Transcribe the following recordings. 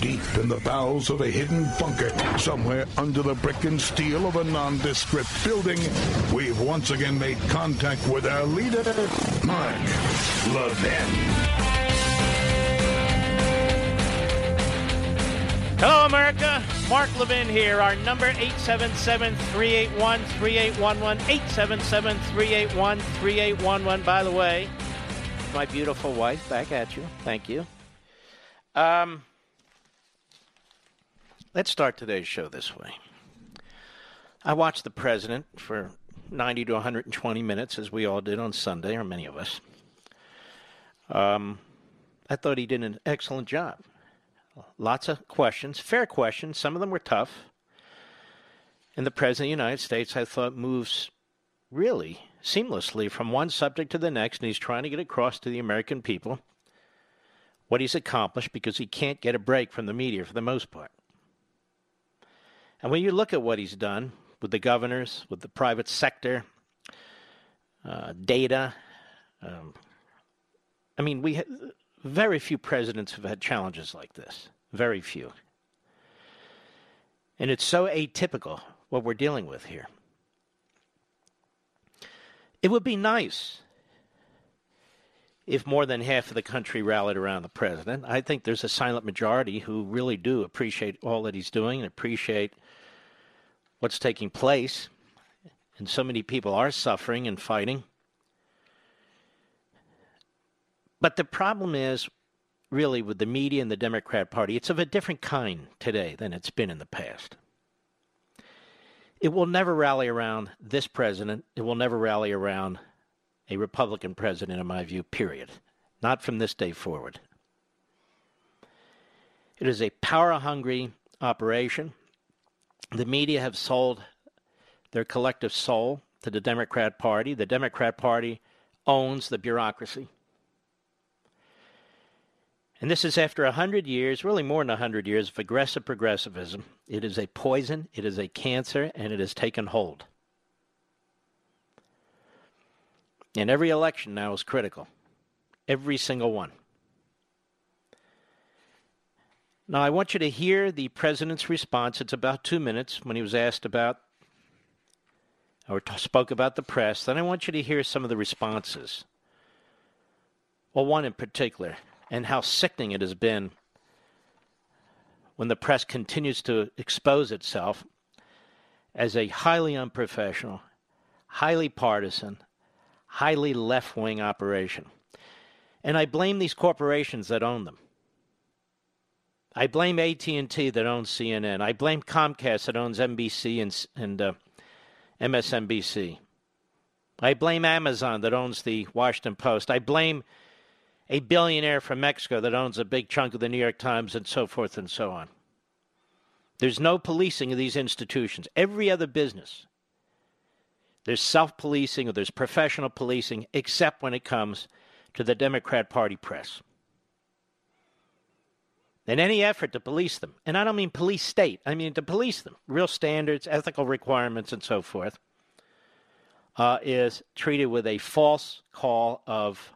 deep in the bowels of a hidden bunker, somewhere under the brick and steel of a nondescript building, we've once again made contact with our leader, Mark Levin. Hello, America. Mark Levin here. Our number 877-381-3811. 877-381-3811. By the way, my beautiful wife back at you. Thank you. Um, let's start today's show this way. I watched the president for 90 to 120 minutes, as we all did on Sunday, or many of us. Um, I thought he did an excellent job. Lots of questions, fair questions. Some of them were tough. And the President of the United States, I thought, moves really seamlessly from one subject to the next, and he's trying to get across to the American people what he's accomplished because he can't get a break from the media for the most part. And when you look at what he's done with the governors, with the private sector, uh, data, um, I mean, we ha- very few presidents have had challenges like this. Very few. And it's so atypical what we're dealing with here. It would be nice if more than half of the country rallied around the president. I think there's a silent majority who really do appreciate all that he's doing and appreciate what's taking place. And so many people are suffering and fighting. But the problem is really with the media and the Democrat Party, it's of a different kind today than it's been in the past. It will never rally around this president. It will never rally around a Republican president, in my view, period. Not from this day forward. It is a power hungry operation. The media have sold their collective soul to the Democrat Party. The Democrat Party owns the bureaucracy. And this is after 100 years, really more than 100 years, of aggressive progressivism. It is a poison, it is a cancer, and it has taken hold. And every election now is critical. Every single one. Now, I want you to hear the president's response. It's about two minutes when he was asked about or spoke about the press. Then I want you to hear some of the responses. Well, one in particular and how sickening it has been when the press continues to expose itself as a highly unprofessional, highly partisan, highly left wing operation. And I blame these corporations that own them. I blame AT&T that owns CNN. I blame Comcast that owns NBC and, and uh, MSNBC. I blame Amazon that owns the Washington Post. I blame a billionaire from Mexico that owns a big chunk of the New York Times and so forth and so on. There's no policing of these institutions. Every other business, there's self policing or there's professional policing, except when it comes to the Democrat Party press. And any effort to police them, and I don't mean police state, I mean to police them, real standards, ethical requirements, and so forth, uh, is treated with a false call of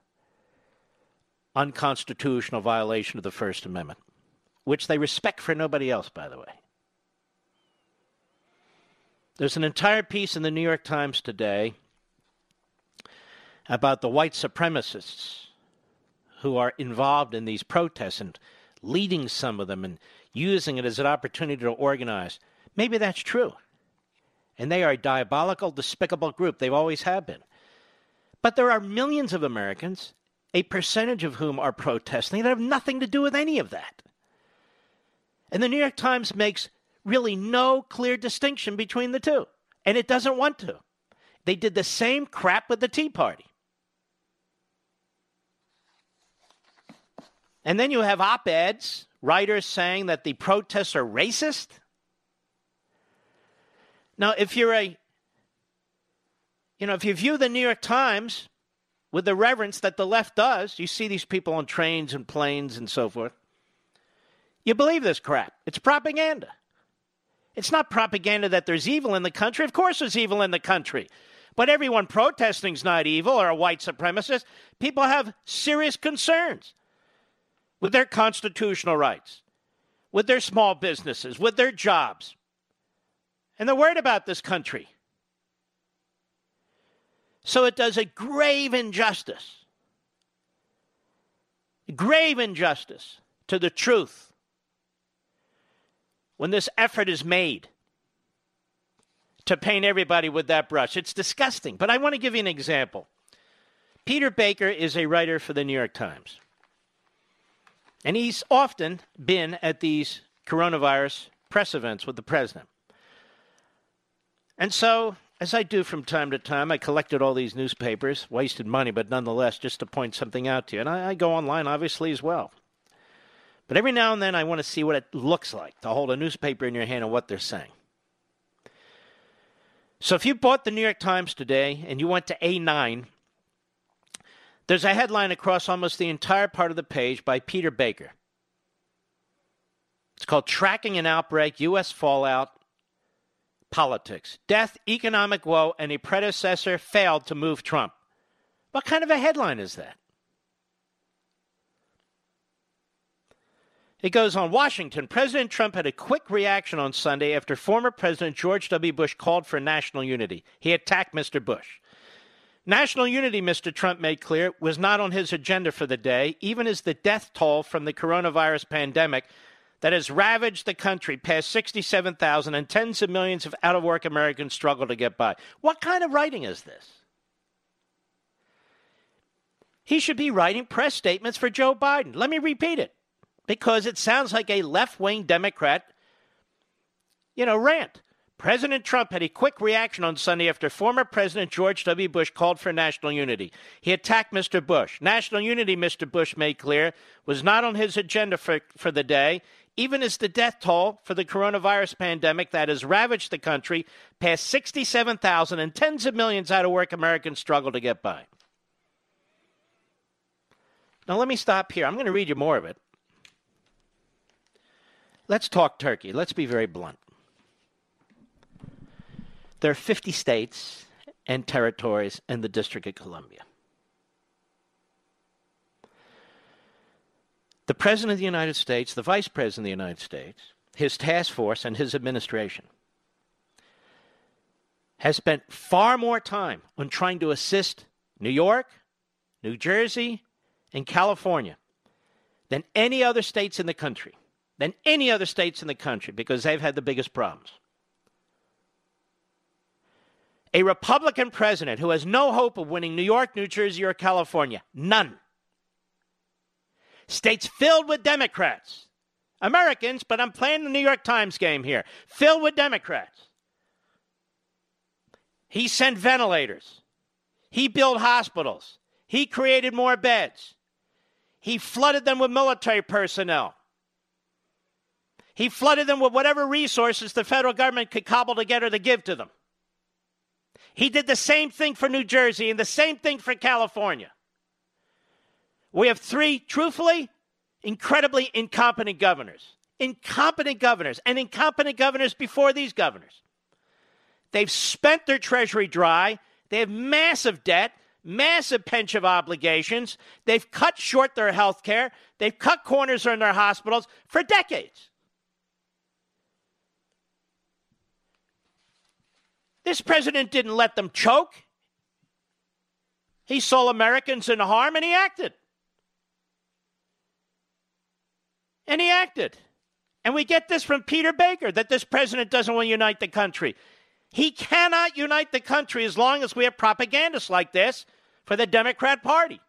unconstitutional violation of the First Amendment, which they respect for nobody else, by the way. There's an entire piece in the New York Times today about the white supremacists who are involved in these protests and leading some of them and using it as an opportunity to organize. Maybe that's true. And they are a diabolical, despicable group. They've always have been. But there are millions of Americans a percentage of whom are protesting that have nothing to do with any of that. And the New York Times makes really no clear distinction between the two, and it doesn't want to. They did the same crap with the Tea Party. And then you have op eds, writers saying that the protests are racist. Now, if you're a, you know, if you view the New York Times with the reverence that the left does, you see these people on trains and planes and so forth, you believe this crap. It's propaganda. It's not propaganda that there's evil in the country. Of course, there's evil in the country. But everyone protesting is not evil or a white supremacist. People have serious concerns with their constitutional rights, with their small businesses, with their jobs. And they're worried about this country. So it does a grave injustice, grave injustice to the truth when this effort is made to paint everybody with that brush. It's disgusting. But I want to give you an example. Peter Baker is a writer for the New York Times. And he's often been at these coronavirus press events with the president. And so, as I do from time to time, I collected all these newspapers, wasted money, but nonetheless, just to point something out to you. And I, I go online, obviously, as well. But every now and then, I want to see what it looks like to hold a newspaper in your hand and what they're saying. So if you bought the New York Times today and you went to A9, there's a headline across almost the entire part of the page by Peter Baker. It's called Tracking an Outbreak, U.S. Fallout, Politics. Death, Economic Woe, and a Predecessor Failed to Move Trump. What kind of a headline is that? It goes on Washington. President Trump had a quick reaction on Sunday after former President George W. Bush called for national unity. He attacked Mr. Bush. National unity, Mr. Trump made clear, was not on his agenda for the day, even as the death toll from the coronavirus pandemic that has ravaged the country past 67,000 and tens of millions of out of work Americans struggle to get by. What kind of writing is this? He should be writing press statements for Joe Biden. Let me repeat it because it sounds like a left wing Democrat, you know, rant. President Trump had a quick reaction on Sunday after former President George W. Bush called for national unity. He attacked Mr. Bush. National unity, Mr. Bush made clear, was not on his agenda for, for the day, even as the death toll for the coronavirus pandemic that has ravaged the country past 67,000 and tens of millions out of work Americans struggle to get by. Now, let me stop here. I'm going to read you more of it. Let's talk Turkey. Let's be very blunt. There are 50 states and territories in the District of Columbia. The President of the United States, the Vice President of the United States, his task force, and his administration has spent far more time on trying to assist New York, New Jersey, and California than any other states in the country than any other states in the country because they've had the biggest problems. A Republican president who has no hope of winning New York, New Jersey, or California. None. States filled with Democrats. Americans, but I'm playing the New York Times game here. Filled with Democrats. He sent ventilators. He built hospitals. He created more beds. He flooded them with military personnel. He flooded them with whatever resources the federal government could cobble together to give to them. He did the same thing for New Jersey and the same thing for California. We have three, truthfully, incredibly incompetent governors. Incompetent governors, and incompetent governors before these governors. They've spent their treasury dry. They have massive debt, massive pension obligations. They've cut short their health care. They've cut corners in their hospitals for decades. This president didn't let them choke. He saw Americans in harm and he acted. And he acted. And we get this from Peter Baker that this president doesn't want to unite the country. He cannot unite the country as long as we have propagandists like this for the Democrat Party.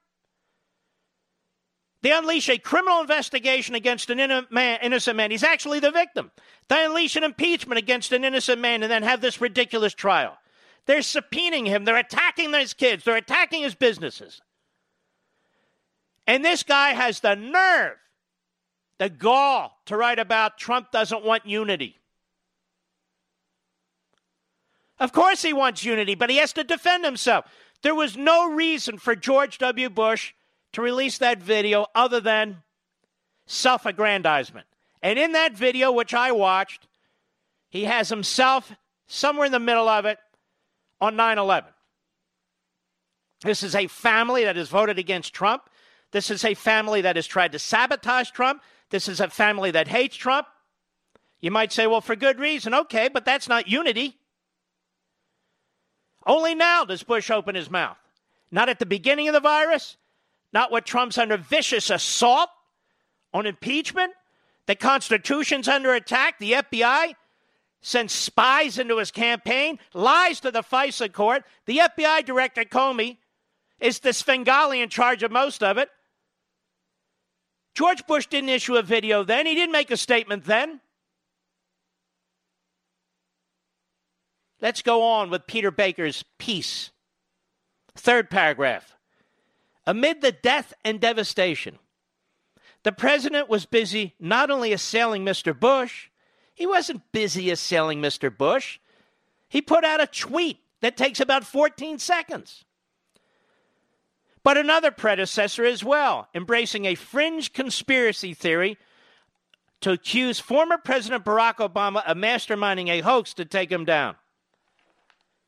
They unleash a criminal investigation against an innocent man. He's actually the victim. They unleash an impeachment against an innocent man and then have this ridiculous trial. They're subpoenaing him. They're attacking his kids. They're attacking his businesses. And this guy has the nerve, the gall to write about Trump doesn't want unity. Of course he wants unity, but he has to defend himself. There was no reason for George W. Bush to release that video other than self aggrandizement. And in that video, which I watched, he has himself somewhere in the middle of it on 9 11. This is a family that has voted against Trump. This is a family that has tried to sabotage Trump. This is a family that hates Trump. You might say, well, for good reason. Okay, but that's not unity. Only now does Bush open his mouth. Not at the beginning of the virus, not what Trump's under vicious assault on impeachment, the Constitution's under attack, the FBI sends spies into his campaign, lies to the FISA court. The FBI director, Comey, is the Svengali in charge of most of it. George Bush didn't issue a video then. He didn't make a statement then. Let's go on with Peter Baker's piece. Third paragraph. Amid the death and devastation, the president was busy not only assailing Mr. Bush, he wasn't busy assailing Mr. Bush. He put out a tweet that takes about 14 seconds. But another predecessor as well, embracing a fringe conspiracy theory to accuse former President Barack Obama of masterminding a hoax to take him down.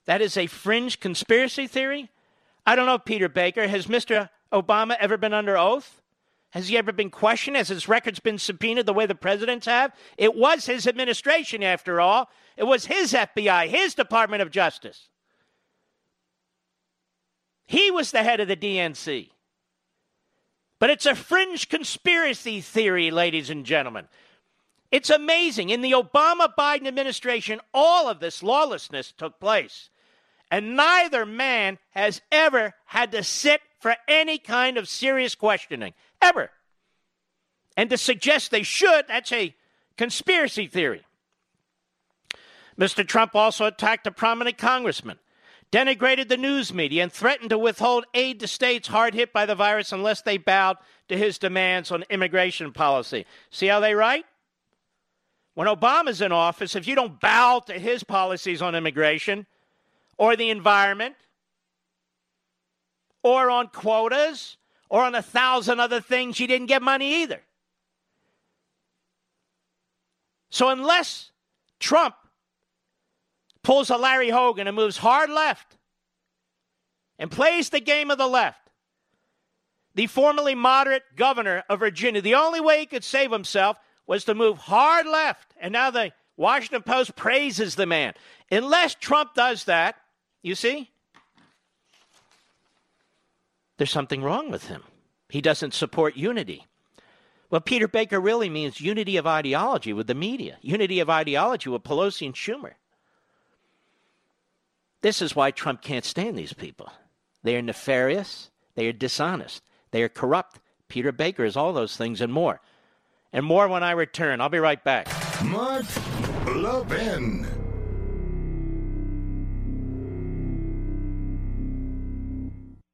That is a fringe conspiracy theory? I don't know, Peter Baker. Has Mr. Obama ever been under oath? Has he ever been questioned? Has his records been subpoenaed the way the presidents have? It was his administration, after all. It was his FBI, his Department of Justice. He was the head of the DNC. But it's a fringe conspiracy theory, ladies and gentlemen. It's amazing. In the Obama Biden administration, all of this lawlessness took place. And neither man has ever had to sit for any kind of serious questioning, ever. And to suggest they should, that's a conspiracy theory. Mr. Trump also attacked a prominent congressman, denigrated the news media, and threatened to withhold aid to states hard hit by the virus unless they bowed to his demands on immigration policy. See how they write? When Obama's in office, if you don't bow to his policies on immigration, or the environment or on quotas or on a thousand other things, you didn't get money either. So unless Trump pulls a Larry Hogan and moves hard left and plays the game of the left, the formerly moderate governor of Virginia, the only way he could save himself was to move hard left. And now the Washington Post praises the man. Unless Trump does that, you see? There's something wrong with him. He doesn't support unity. What Peter Baker really means unity of ideology with the media, unity of ideology with Pelosi and Schumer. This is why Trump can't stand these people. They are nefarious, they are dishonest, they are corrupt. Peter Baker is all those things and more. And more when I return. I'll be right back. Mark Levin.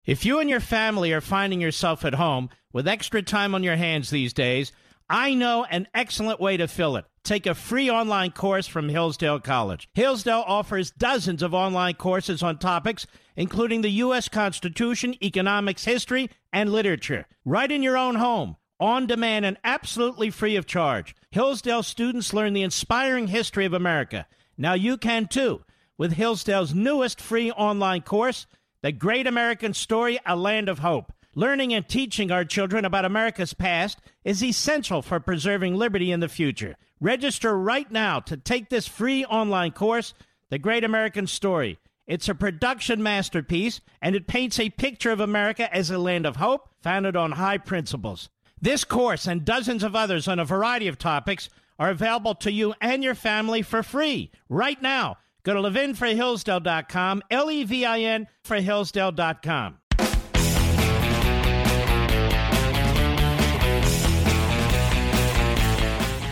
If you and your family are finding yourself at home with extra time on your hands these days, I know an excellent way to fill it. Take a free online course from Hillsdale College. Hillsdale offers dozens of online courses on topics including the U.S. Constitution, economics, history, and literature, right in your own home, on demand, and absolutely free of charge. Hillsdale students learn the inspiring history of America. Now you can too with Hillsdale's newest free online course. The Great American Story, A Land of Hope. Learning and teaching our children about America's past is essential for preserving liberty in the future. Register right now to take this free online course, The Great American Story. It's a production masterpiece, and it paints a picture of America as a land of hope founded on high principles. This course and dozens of others on a variety of topics are available to you and your family for free right now Go to levinforhillsdale.com, L E V I N for Hillsdale.com.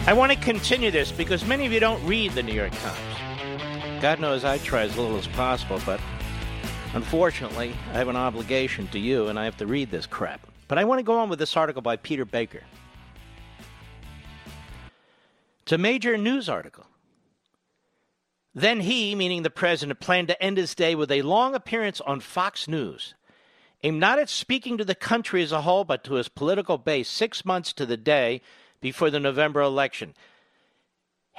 I want to continue this because many of you don't read the New York Times. God knows I try as little as possible, but unfortunately, I have an obligation to you and I have to read this crap. But I want to go on with this article by Peter Baker. It's a major news article. Then he, meaning the president, planned to end his day with a long appearance on Fox News, aimed not at speaking to the country as a whole, but to his political base six months to the day before the November election.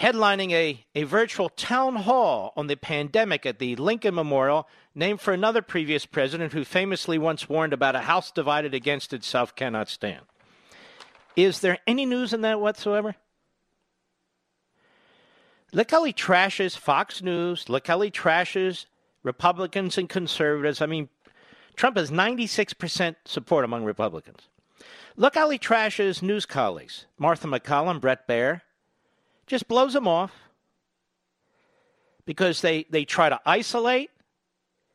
Headlining a, a virtual town hall on the pandemic at the Lincoln Memorial, named for another previous president who famously once warned about a house divided against itself cannot stand. Is there any news in that whatsoever? Look how he trashes Fox News. Look how he trashes Republicans and conservatives. I mean, Trump has 96% support among Republicans. Look how he trashes news colleagues Martha MacCallum, Bret Baier. Just blows them off because they, they try to isolate,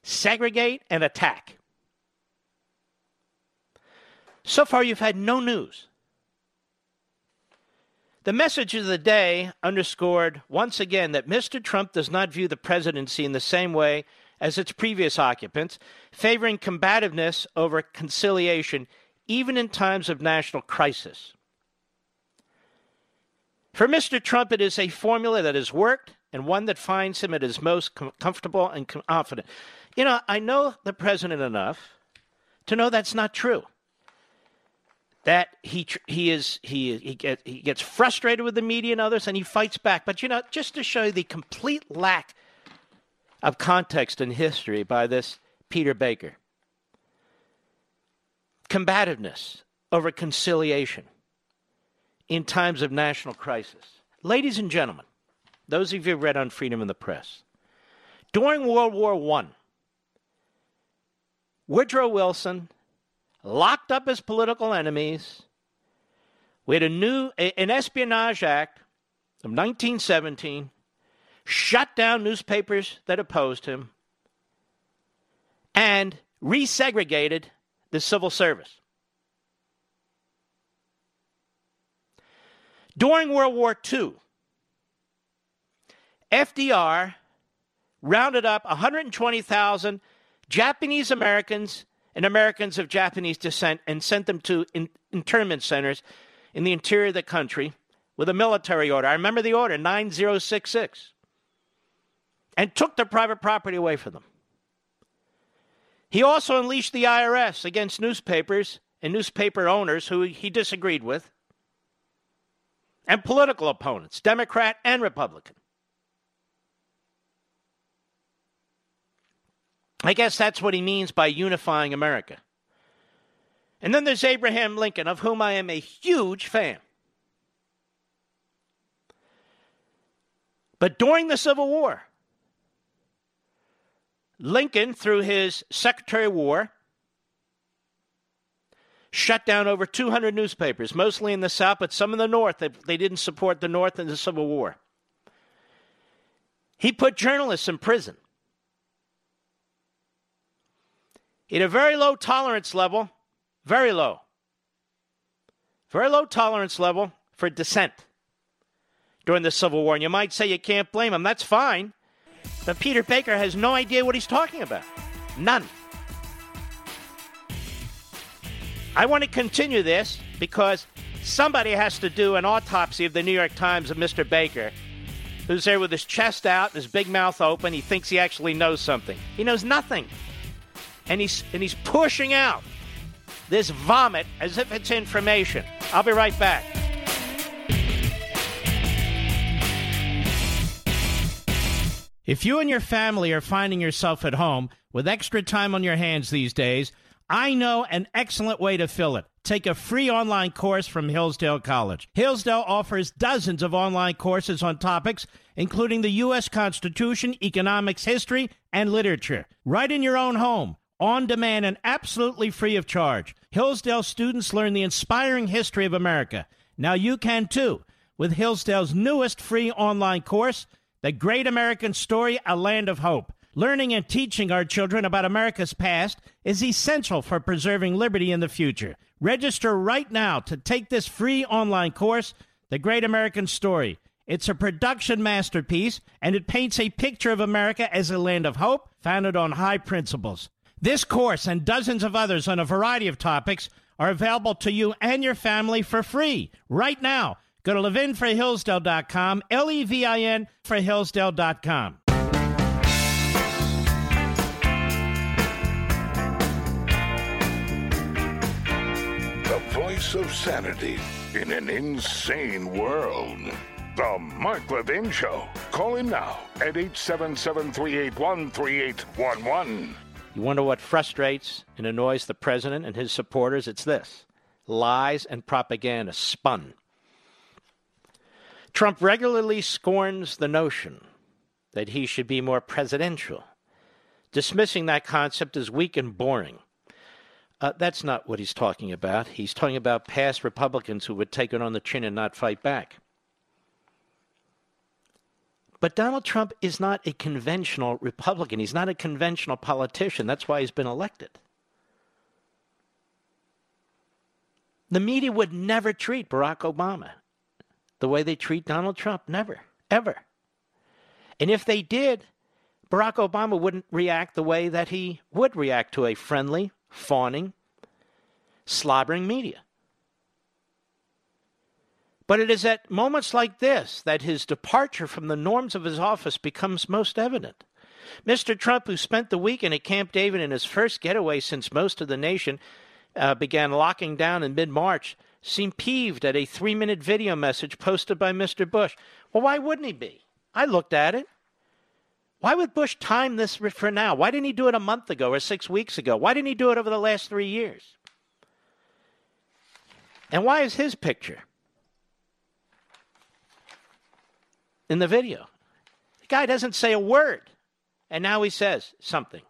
segregate, and attack. So far, you've had no news. The message of the day underscored once again that Mr. Trump does not view the presidency in the same way as its previous occupants, favoring combativeness over conciliation, even in times of national crisis. For Mr. Trump, it is a formula that has worked and one that finds him at his most com- comfortable and confident. You know, I know the president enough to know that's not true that he he is he he, get, he gets frustrated with the media and others, and he fights back. But you know, just to show the complete lack of context and history by this Peter Baker, combativeness over conciliation in times of national crisis, ladies and gentlemen, those of you who read on freedom in the press, during World War One, Woodrow Wilson locked up his political enemies. We had a new an Espionage Act of 1917, shut down newspapers that opposed him, and resegregated the civil service. During World War II, FDR rounded up 120,000 Japanese Americans and Americans of Japanese descent and sent them to in- internment centers in the interior of the country with a military order. I remember the order 9066 and took their private property away from them. He also unleashed the IRS against newspapers and newspaper owners who he disagreed with and political opponents, Democrat and Republican. I guess that's what he means by unifying America. And then there's Abraham Lincoln, of whom I am a huge fan. But during the Civil War, Lincoln, through his Secretary of War, shut down over 200 newspapers, mostly in the South, but some in the North. They, they didn't support the North in the Civil War. He put journalists in prison. Had a very low tolerance level, very low, very low tolerance level for dissent during the Civil War. And you might say you can't blame him. That's fine. But Peter Baker has no idea what he's talking about. None. I want to continue this because somebody has to do an autopsy of the New York Times of Mr. Baker, who's there with his chest out, his big mouth open. He thinks he actually knows something. He knows nothing and he's and he's pushing out this vomit as if it's information. I'll be right back. If you and your family are finding yourself at home with extra time on your hands these days, I know an excellent way to fill it. Take a free online course from Hillsdale College. Hillsdale offers dozens of online courses on topics including the U.S. Constitution, economics, history, and literature, right in your own home on demand and absolutely free of charge. Hillsdale students learn the inspiring history of America. Now you can too with Hillsdale's newest free online course, The Great American Story A Land of Hope. Learning and teaching our children about America's past is essential for preserving liberty in the future. Register right now to take this free online course, The Great American Story. It's a production masterpiece, and it paints a picture of America as a land of hope founded on high principles. This course and dozens of others on a variety of topics are available to you and your family for free right now. Go to levinforhillsdale.com, L E V I N for Hillsdale.com. The voice of sanity in an insane world. The Mark Levin Show. Call him now at 877 381 3811. You wonder what frustrates and annoys the president and his supporters? It's this lies and propaganda spun. Trump regularly scorns the notion that he should be more presidential, dismissing that concept as weak and boring. Uh, that's not what he's talking about. He's talking about past Republicans who would take it on the chin and not fight back. But Donald Trump is not a conventional Republican. He's not a conventional politician. That's why he's been elected. The media would never treat Barack Obama the way they treat Donald Trump. Never, ever. And if they did, Barack Obama wouldn't react the way that he would react to a friendly, fawning, slobbering media. But it is at moments like this that his departure from the norms of his office becomes most evident. Mr. Trump, who spent the weekend at Camp David in his first getaway since most of the nation uh, began locking down in mid March, seemed peeved at a three minute video message posted by Mr. Bush. Well, why wouldn't he be? I looked at it. Why would Bush time this for now? Why didn't he do it a month ago or six weeks ago? Why didn't he do it over the last three years? And why is his picture? In the video. The guy doesn't say a word, and now he says something.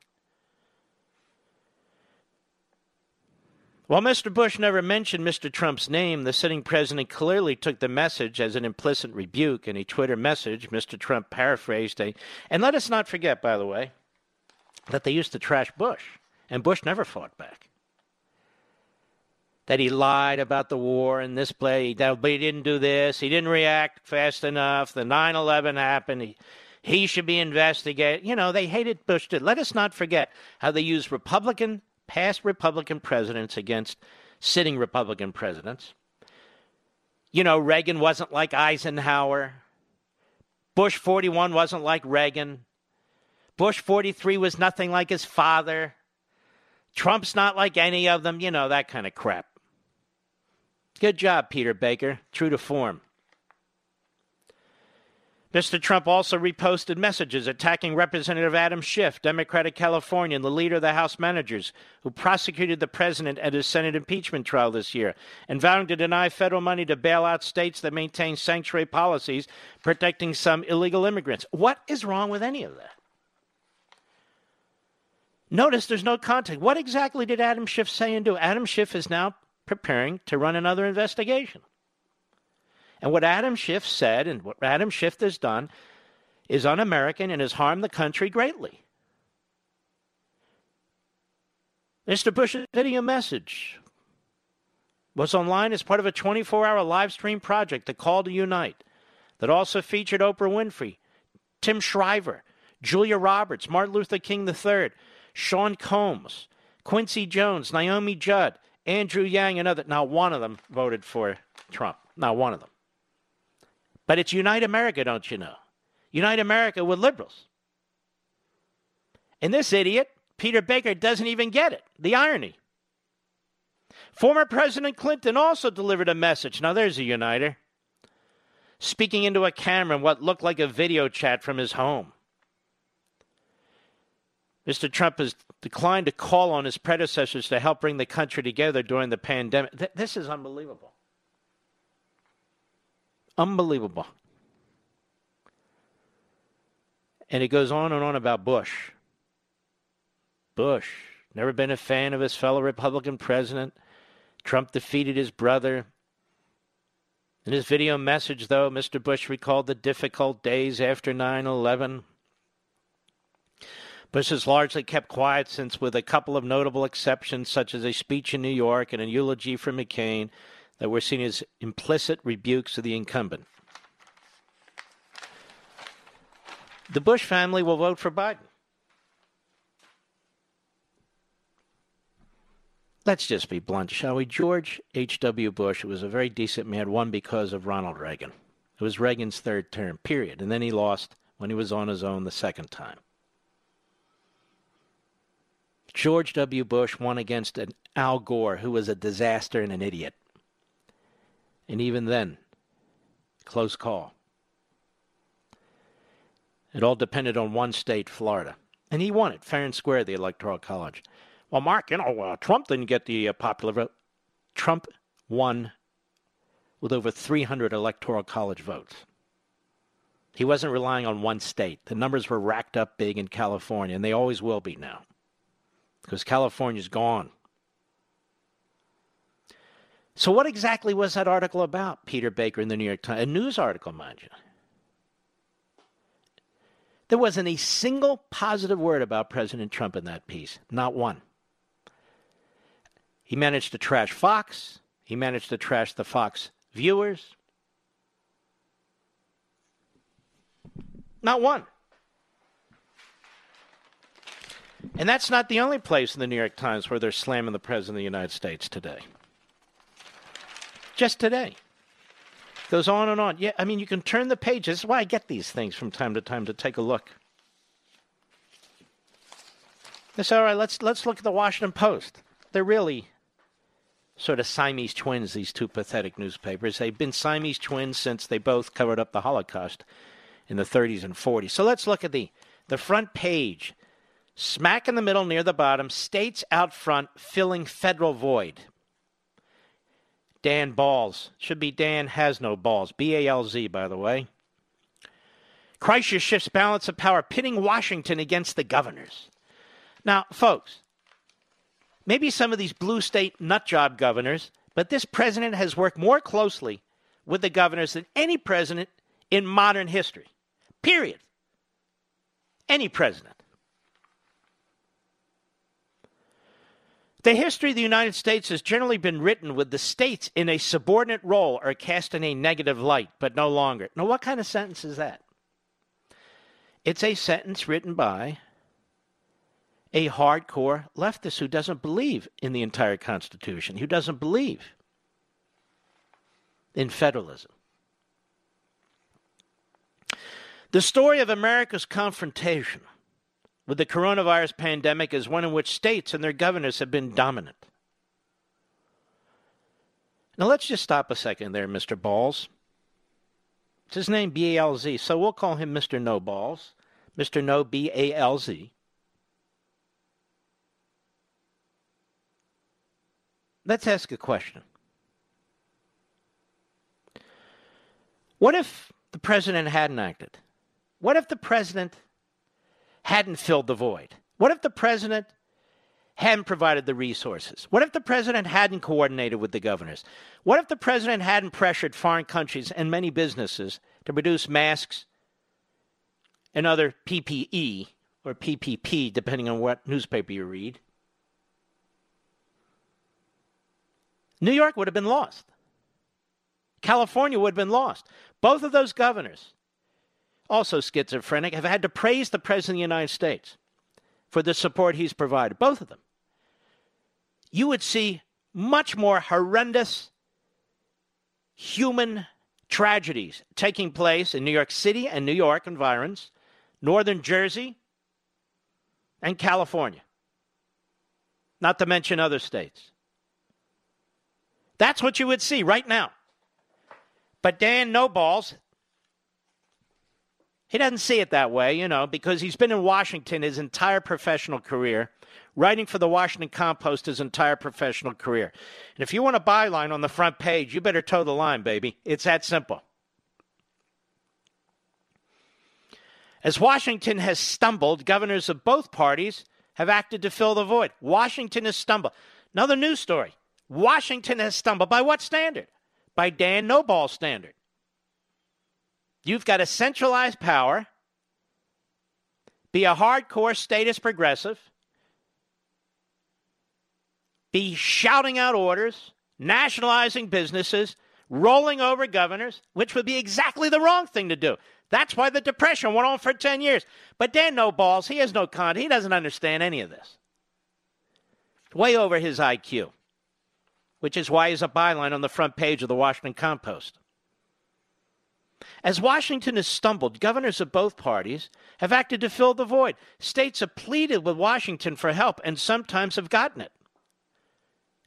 While Mr. Bush never mentioned Mr. Trump's name, the sitting president clearly took the message as an implicit rebuke. In a Twitter message, Mr. Trump paraphrased a, and let us not forget, by the way, that they used to trash Bush, and Bush never fought back that he lied about the war and this play, but he didn't do this, he didn't react fast enough, the 9 11 happened, he, he should be investigated. You know, they hated Bush. Too. Let us not forget how they used Republican, past Republican presidents against sitting Republican presidents. You know, Reagan wasn't like Eisenhower. Bush 41 wasn't like Reagan. Bush 43 was nothing like his father. Trump's not like any of them, you know, that kind of crap. Good job, Peter Baker. True to form. Mr. Trump also reposted messages attacking Representative Adam Schiff, Democratic Californian, the leader of the House managers, who prosecuted the president at his Senate impeachment trial this year, and vowing to deny federal money to bail out states that maintain sanctuary policies protecting some illegal immigrants. What is wrong with any of that? Notice there's no context. What exactly did Adam Schiff say and do? Adam Schiff is now preparing to run another investigation. And what Adam Schiff said and what Adam Schiff has done is un American and has harmed the country greatly. Mr. Bush's video message was online as part of a 24 hour live stream project, The Call to Unite, that also featured Oprah Winfrey, Tim Shriver, Julia Roberts, Martin Luther King III, Sean Combs, Quincy Jones, Naomi Judd, Andrew Yang and other. Not one of them voted for Trump. Not one of them. But it's Unite America, don't you know? Unite America with liberals. And this idiot, Peter Baker, doesn't even get it. The irony. Former President Clinton also delivered a message. Now, there's a uniter. Speaking into a camera in what looked like a video chat from his home. Mr. Trump has declined to call on his predecessors to help bring the country together during the pandemic. Th- this is unbelievable. Unbelievable. And it goes on and on about Bush. Bush, never been a fan of his fellow Republican president. Trump defeated his brother. In his video message, though, Mr. Bush recalled the difficult days after 9 11 Bush has largely kept quiet since, with a couple of notable exceptions, such as a speech in New York and a eulogy for McCain, that were seen as implicit rebukes of the incumbent. The Bush family will vote for Biden. Let's just be blunt, shall we? George H.W. Bush was a very decent man, won because of Ronald Reagan. It was Reagan's third term, period. And then he lost when he was on his own the second time. George W. Bush won against an Al Gore who was a disaster and an idiot. And even then, close call. It all depended on one state, Florida. And he won it, fair and square, the Electoral College. Well, Mark, you know, uh, Trump didn't get the uh, popular vote. Trump won with over 300 Electoral College votes. He wasn't relying on one state. The numbers were racked up big in California, and they always will be now because California's gone. So, what exactly was that article about, Peter Baker in the New York Times? A news article, mind you. There wasn't a single positive word about President Trump in that piece, not one. He managed to trash Fox, he managed to trash the Fox viewers. Not one. And that's not the only place in the New York Times where they're slamming the President of the United States today. Just today. Goes on and on. Yeah, I mean, you can turn the pages. Why I get these things from time to time to take a look. That's all right. Let's let's look at the Washington Post. They're really sort of Siamese twins. These two pathetic newspapers. They've been Siamese twins since they both covered up the Holocaust in the 30s and 40s. So let's look at the the front page. Smack in the middle near the bottom, states out front filling federal void. Dan Balz. Should be Dan has no balls. B A L Z, by the way. Crisis shifts balance of power, pitting Washington against the governors. Now, folks, maybe some of these blue state nutjob governors, but this president has worked more closely with the governors than any president in modern history. Period. Any president. The history of the United States has generally been written with the states in a subordinate role or cast in a negative light, but no longer. Now, what kind of sentence is that? It's a sentence written by a hardcore leftist who doesn't believe in the entire Constitution, who doesn't believe in federalism. The story of America's confrontation with the coronavirus pandemic is one in which states and their governors have been dominant. Now let's just stop a second there, Mr. Balls. It's his name B A L Z, so we'll call him Mr. No Balls. Mr. No B A L Z. Let's ask a question. What if the president hadn't acted? What if the president hadn't filled the void? What if the president hadn't provided the resources? What if the president hadn't coordinated with the governors? What if the president hadn't pressured foreign countries and many businesses to produce masks and other PPE or PPP, depending on what newspaper you read? New York would have been lost. California would have been lost. Both of those governors also schizophrenic, have had to praise the President of the United States for the support he's provided. Both of them. You would see much more horrendous human tragedies taking place in New York City and New York environs, northern Jersey, and California, not to mention other states. That's what you would see right now. But Dan No Balls he doesn't see it that way, you know, because he's been in Washington his entire professional career, writing for the Washington Compost his entire professional career. And if you want a byline on the front page, you better toe the line, baby. It's that simple. As Washington has stumbled, governors of both parties have acted to fill the void. Washington has stumbled. Another news story. Washington has stumbled. By what standard? By Dan No Ball standard. You've got a centralized power, be a hardcore status progressive, be shouting out orders, nationalizing businesses, rolling over governors, which would be exactly the wrong thing to do. That's why the Depression went on for 10 years. But Dan No Balls, he has no con. He doesn't understand any of this. Way over his IQ, which is why he's a byline on the front page of the Washington Compost. As Washington has stumbled, governors of both parties have acted to fill the void. States have pleaded with Washington for help and sometimes have gotten it.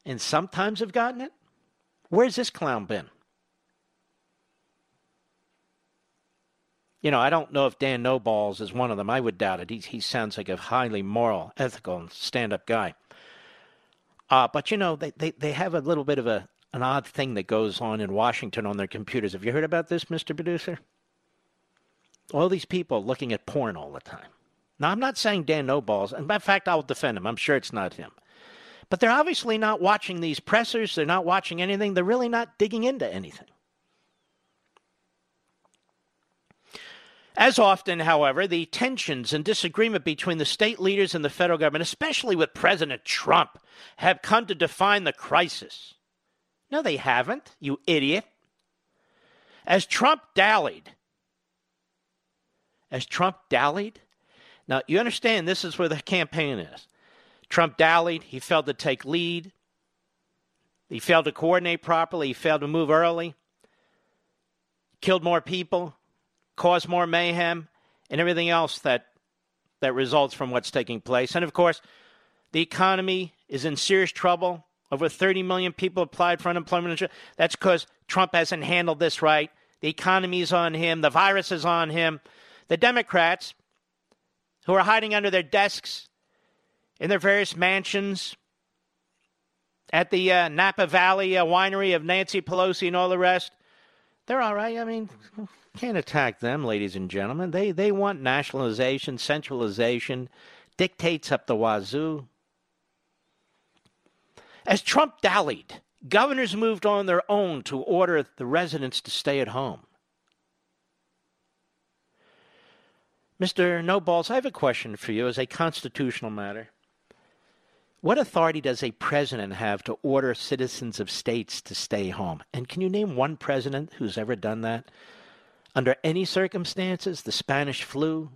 And sometimes have gotten it? Where's this clown been? You know, I don't know if Dan Noballs is one of them. I would doubt it. He, he sounds like a highly moral, ethical, and stand up guy. Uh, but, you know, they, they, they have a little bit of a, an odd thing that goes on in Washington on their computers. Have you heard about this, Mr. Producer? All these people looking at porn all the time. Now, I'm not saying Dan No Balls, and in fact, I'll defend him. I'm sure it's not him. But they're obviously not watching these pressers. They're not watching anything. They're really not digging into anything. As often, however, the tensions and disagreement between the state leaders and the federal government, especially with President Trump, have come to define the crisis. No, they haven't, you idiot. As Trump dallied, as Trump dallied, now you understand this is where the campaign is. Trump dallied, he failed to take lead, he failed to coordinate properly, he failed to move early, killed more people, caused more mayhem, and everything else that that results from what's taking place. And of course, the economy is in serious trouble. Over 30 million people applied for unemployment insurance. That's because Trump hasn't handled this right. The economy is on him. The virus is on him. The Democrats, who are hiding under their desks in their various mansions at the uh, Napa Valley uh, winery of Nancy Pelosi and all the rest, they're all right. I mean, can't attack them, ladies and gentlemen. They they want nationalization, centralization, dictates up the wazoo. As Trump dallied, governors moved on their own to order the residents to stay at home. Mr. No Balls, I have a question for you as a constitutional matter. What authority does a president have to order citizens of states to stay home? And can you name one president who's ever done that? under any circumstances, the Spanish flu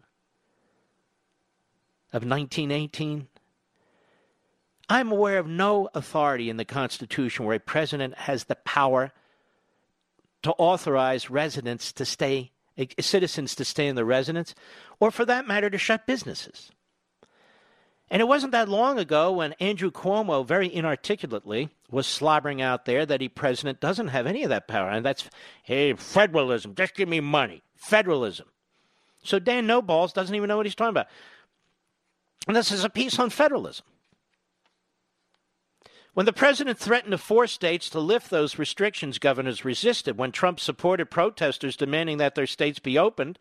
of 1918? I'm aware of no authority in the Constitution where a president has the power to authorize residents to stay, eh, citizens to stay in their residence, or for that matter, to shut businesses. And it wasn't that long ago when Andrew Cuomo very inarticulately was slobbering out there that he president doesn't have any of that power. And that's, hey, federalism, just give me money. Federalism. So Dan No Balls doesn't even know what he's talking about. And this is a piece on federalism. When the president threatened to force states to lift those restrictions, governors resisted. When Trump supported protesters demanding that their states be opened,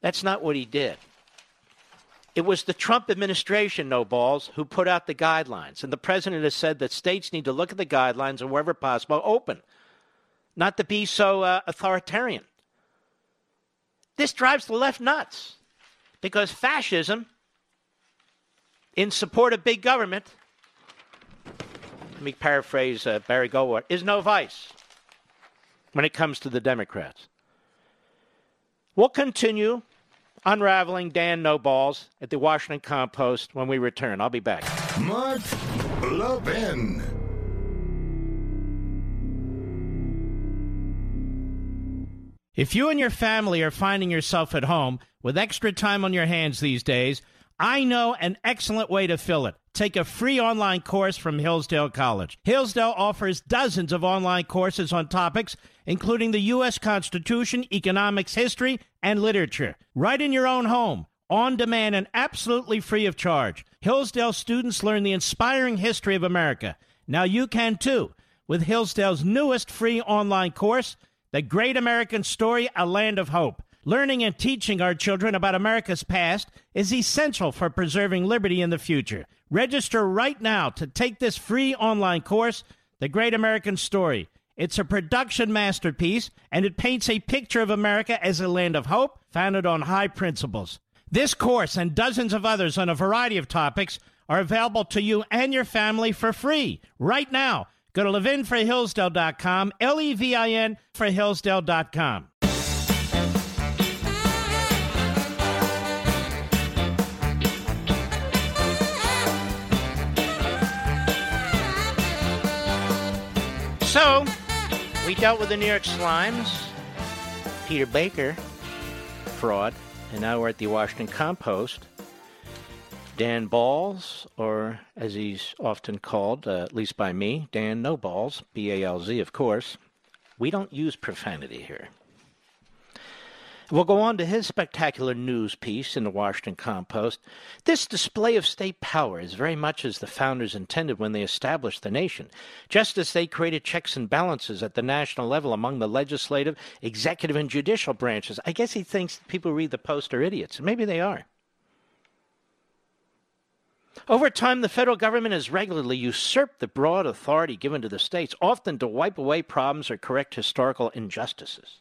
that's not what he did. It was the Trump administration, no balls, who put out the guidelines. And the president has said that states need to look at the guidelines and, wherever possible, open, not to be so uh, authoritarian. This drives the left nuts because fascism, in support of big government, let me paraphrase uh, Barry Goldwater, is no vice when it comes to the Democrats. We'll continue unraveling Dan No Balls at the Washington Compost when we return. I'll be back. Mark Levin. If you and your family are finding yourself at home with extra time on your hands these days, I know an excellent way to fill it. Take a free online course from Hillsdale College. Hillsdale offers dozens of online courses on topics including the U.S. Constitution, economics, history, and literature, right in your own home, on demand, and absolutely free of charge. Hillsdale students learn the inspiring history of America. Now you can too with Hillsdale's newest free online course, The Great American Story A Land of Hope. Learning and teaching our children about America's past is essential for preserving liberty in the future. Register right now to take this free online course, The Great American Story. It's a production masterpiece, and it paints a picture of America as a land of hope founded on high principles. This course and dozens of others on a variety of topics are available to you and your family for free right now. Go to levinforhillsdale.com, L E V I N for Hillsdale.com. So, we dealt with the New York Slimes, Peter Baker, fraud, and now we're at the Washington Compost. Dan Balz, or as he's often called, uh, at least by me, Dan No Balls, B A L Z, of course. We don't use profanity here. We'll go on to his spectacular news piece in the Washington Compost. This display of state power is very much as the founders intended when they established the nation, just as they created checks and balances at the national level among the legislative, executive, and judicial branches. I guess he thinks people read the Post are idiots, and maybe they are. Over time, the federal government has regularly usurped the broad authority given to the states, often to wipe away problems or correct historical injustices.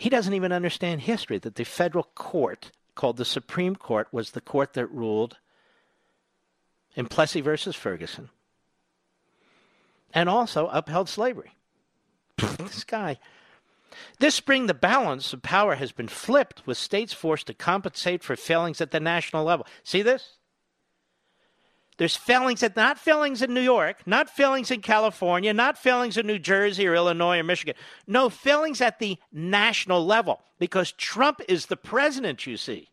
He doesn't even understand history that the federal court, called the Supreme Court, was the court that ruled in Plessy versus Ferguson and also upheld slavery. this guy. This spring, the balance of power has been flipped, with states forced to compensate for failings at the national level. See this? There's failings at not failings in New York, not failings in California, not failings in New Jersey or Illinois or Michigan. No, failings at the national level because Trump is the president, you see.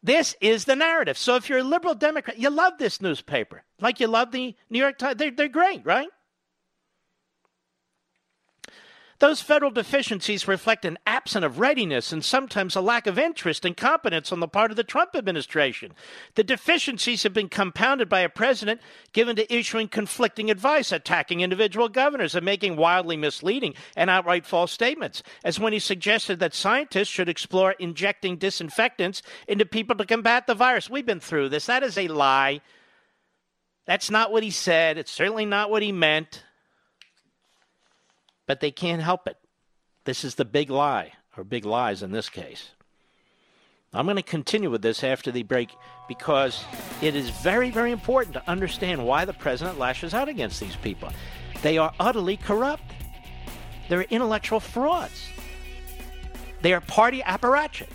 This is the narrative. So if you're a liberal Democrat, you love this newspaper. Like you love the New York Times. They're, they're great, right? Those federal deficiencies reflect an absence of readiness and sometimes a lack of interest and competence on the part of the Trump administration. The deficiencies have been compounded by a president given to issuing conflicting advice, attacking individual governors, and making wildly misleading and outright false statements, as when he suggested that scientists should explore injecting disinfectants into people to combat the virus. We've been through this. That is a lie. That's not what he said. It's certainly not what he meant but they can't help it. This is the big lie, or big lies in this case. I'm going to continue with this after the break because it is very, very important to understand why the president lashes out against these people. They are utterly corrupt, they're intellectual frauds, they are party apparatchiks,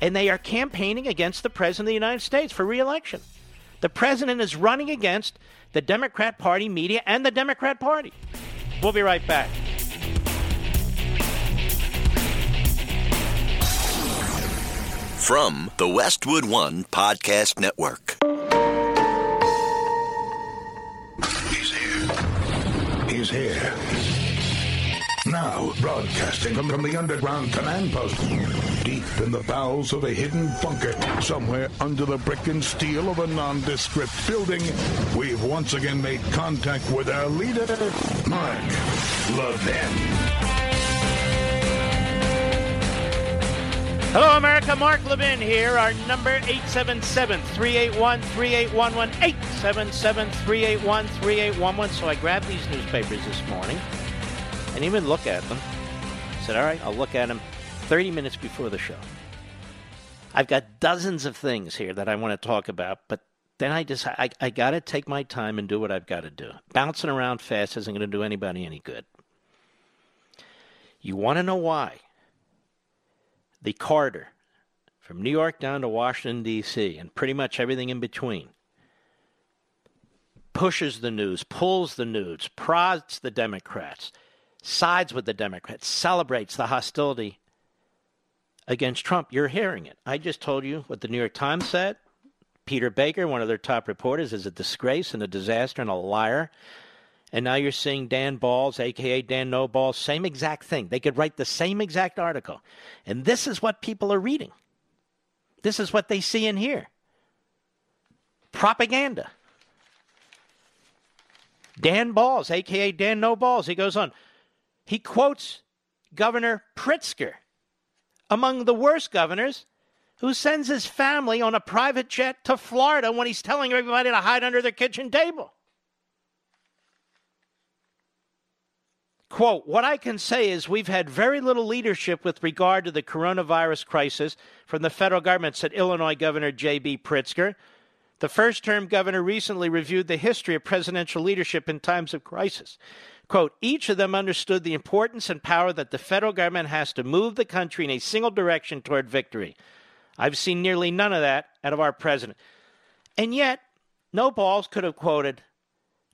and they are campaigning against the president of the United States for reelection. The president is running against the Democrat Party media and the Democrat Party. We'll be right back. From the Westwood One Podcast Network. He's here. He's here. Now, broadcasting from, the underground command post, deep in the bowels of a hidden bunker, somewhere under the brick and steel of a nondescript building, we've once again made contact with our leader, Mark Levin. Hello, America. Mark Levin here. Our number 877-381-3811. 877-381-3811. So I grabbed these newspapers this morning and even look at them. said, all right, I'll look at them 30 minutes before the show. I've got dozens of things here that I want to talk about, but then I just I, I got to take my time and do what I've got to do. Bouncing around fast isn't going to do anybody any good. You want to know why? The corridor from New York down to Washington, D.C., and pretty much everything in between pushes the news, pulls the news, prods the Democrats, sides with the Democrats, celebrates the hostility against Trump. You're hearing it. I just told you what the New York Times said. Peter Baker, one of their top reporters, is a disgrace and a disaster and a liar. And now you're seeing Dan Balz, aka Dan No Balls, same exact thing. They could write the same exact article. And this is what people are reading. This is what they see and hear. Propaganda. Dan Balz, aka Dan No Balls, he goes on. He quotes Governor Pritzker, among the worst governors, who sends his family on a private jet to Florida when he's telling everybody to hide under their kitchen table. Quote, what I can say is we've had very little leadership with regard to the coronavirus crisis from the federal government, said Illinois Governor J.B. Pritzker. The first term governor recently reviewed the history of presidential leadership in times of crisis. Quote, each of them understood the importance and power that the federal government has to move the country in a single direction toward victory. I've seen nearly none of that out of our president. And yet, no balls could have quoted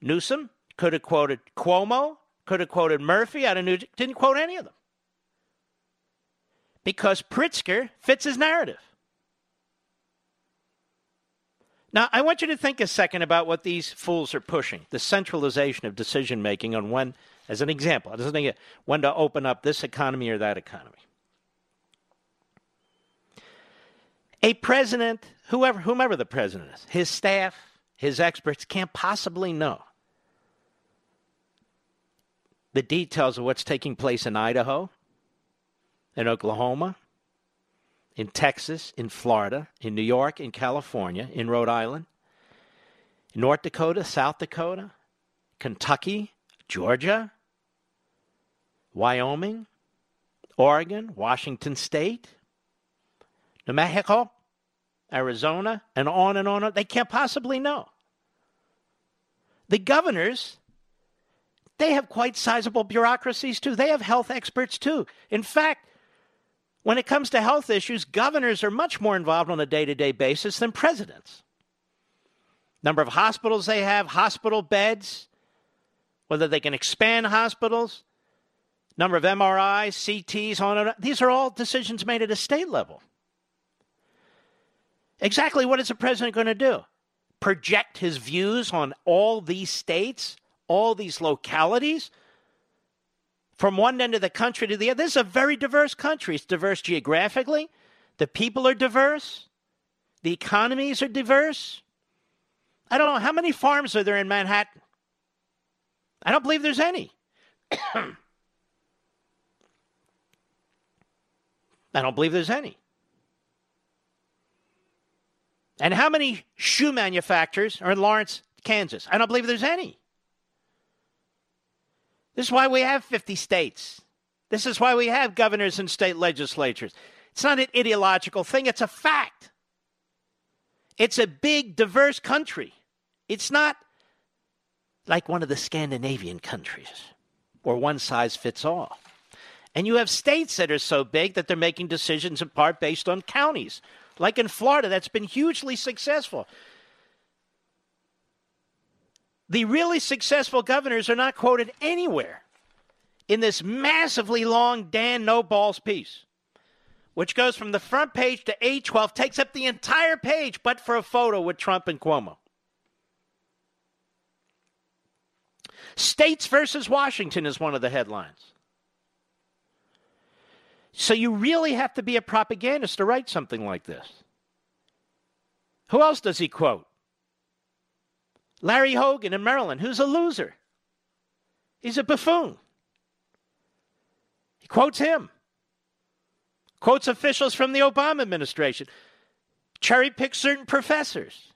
Newsom, could have quoted Cuomo, could have quoted Murphy out of New didn't quote any of them. Because Pritzker fits his narrative. Now, I want you to think a second about what these fools are pushing the centralization of decision making on when as an example. When to open up this economy or that economy. A president, whoever, whomever the president is, his staff, his experts can't possibly know the details of what's taking place in Idaho, in Oklahoma, in Texas, in Florida, in New York, in California, in Rhode Island, North Dakota, South Dakota, Kentucky, Georgia, Wyoming, Oregon, Washington State, New Mexico, Arizona, and on and on. They can't possibly know. The governors, they have quite sizable bureaucracies too. They have health experts too. In fact, when it comes to health issues, governors are much more involved on a day to day basis than presidents. Number of hospitals they have, hospital beds, whether they can expand hospitals, number of MRIs, CTs, on and on. These are all decisions made at a state level. Exactly what is the president going to do? Project his views on all these states, all these localities? From one end of the country to the other. This is a very diverse country. It's diverse geographically. The people are diverse. The economies are diverse. I don't know how many farms are there in Manhattan. I don't believe there's any. I don't believe there's any. And how many shoe manufacturers are in Lawrence, Kansas? I don't believe there's any. This is why we have 50 states. This is why we have governors and state legislatures. It's not an ideological thing, it's a fact. It's a big, diverse country. It's not like one of the Scandinavian countries where one size fits all. And you have states that are so big that they're making decisions in part based on counties like in Florida, that's been hugely successful. The really successful governors are not quoted anywhere in this massively long Dan No Balls piece, which goes from the front page to A12, takes up the entire page, but for a photo with Trump and Cuomo. States versus Washington is one of the headlines. So you really have to be a propagandist to write something like this. Who else does he quote? Larry Hogan in Maryland, who's a loser. He's a buffoon. He quotes him. Quotes officials from the Obama administration. Cherry picks certain professors.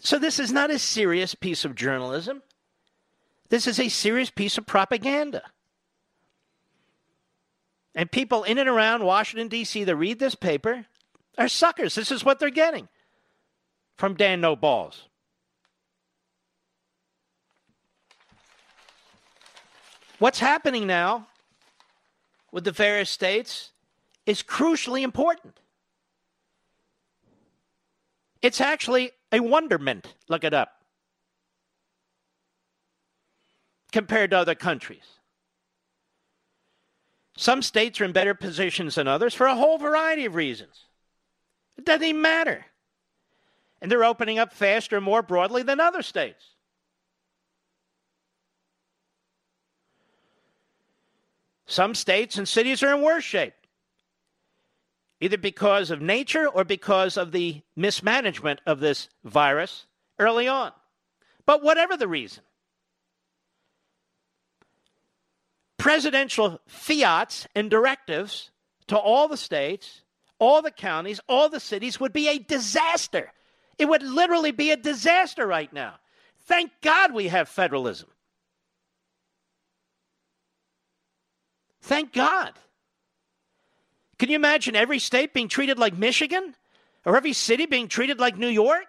So this is not a serious piece of journalism. This is a serious piece of propaganda. And people in and around Washington, D.C. that read this paper are suckers. This is what they're getting from Dan No Balls. What's happening now with the various states is crucially important. It's actually a wonderment. Look it up. Compared to other countries. Some states are in better positions than others for a whole variety of reasons. It doesn't even matter. And they're opening up faster and more broadly than other states. Some states and cities are in worse shape, either because of nature or because of the mismanagement of this virus early on. But whatever the reason, presidential fiats and directives to all the states, all the counties, all the cities would be a disaster. It would literally be a disaster right now. Thank God we have federalism. Thank God. Can you imagine every state being treated like Michigan or every city being treated like New York?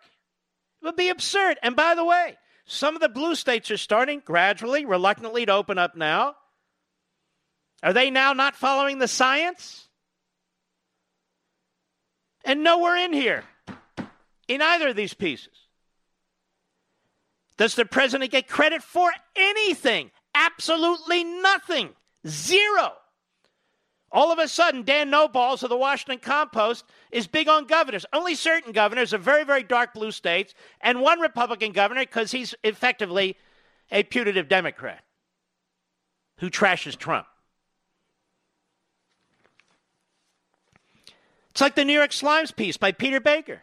It would be absurd. And by the way, some of the blue states are starting gradually, reluctantly to open up now. Are they now not following the science? And nowhere in here, in either of these pieces, does the president get credit for anything. Absolutely nothing. Zero. All of a sudden, Dan No Balls of the Washington Compost is big on governors. Only certain governors of very, very dark blue states, and one Republican governor, because he's effectively a putative Democrat who trashes Trump. It's like the New York Slimes piece by Peter Baker.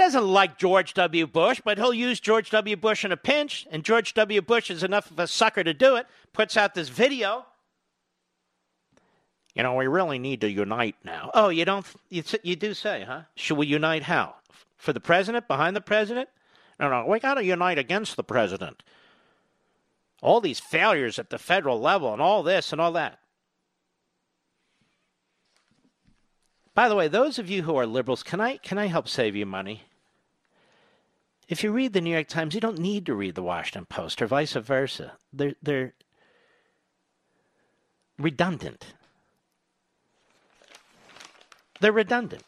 Doesn't like George W. Bush, but he'll use George W. Bush in a pinch, and George W. Bush is enough of a sucker to do it. Puts out this video. You know, we really need to unite now. Oh, you don't? You, you do say, huh? Should we unite how? For the president? Behind the president? No, no, we got to unite against the president. All these failures at the federal level and all this and all that. By the way, those of you who are liberals, can I can I help save you money? If you read the New York Times, you don't need to read the Washington Post or vice versa. They're they're redundant. They're redundant.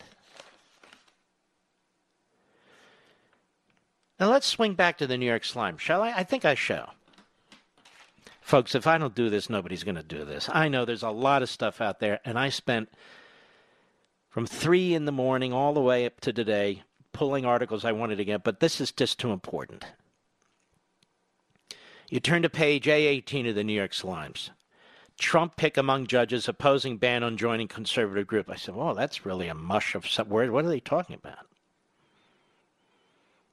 Now let's swing back to the New York slime, shall I? I think I shall. Folks, if I don't do this, nobody's going to do this. I know there's a lot of stuff out there, and I spent from three in the morning all the way up to today pulling articles I wanted to get, but this is just too important. You turn to page A18 of the New York Slimes. Trump pick among judges opposing ban on joining conservative group. I said, well, that's really a mush of some word. What are they talking about?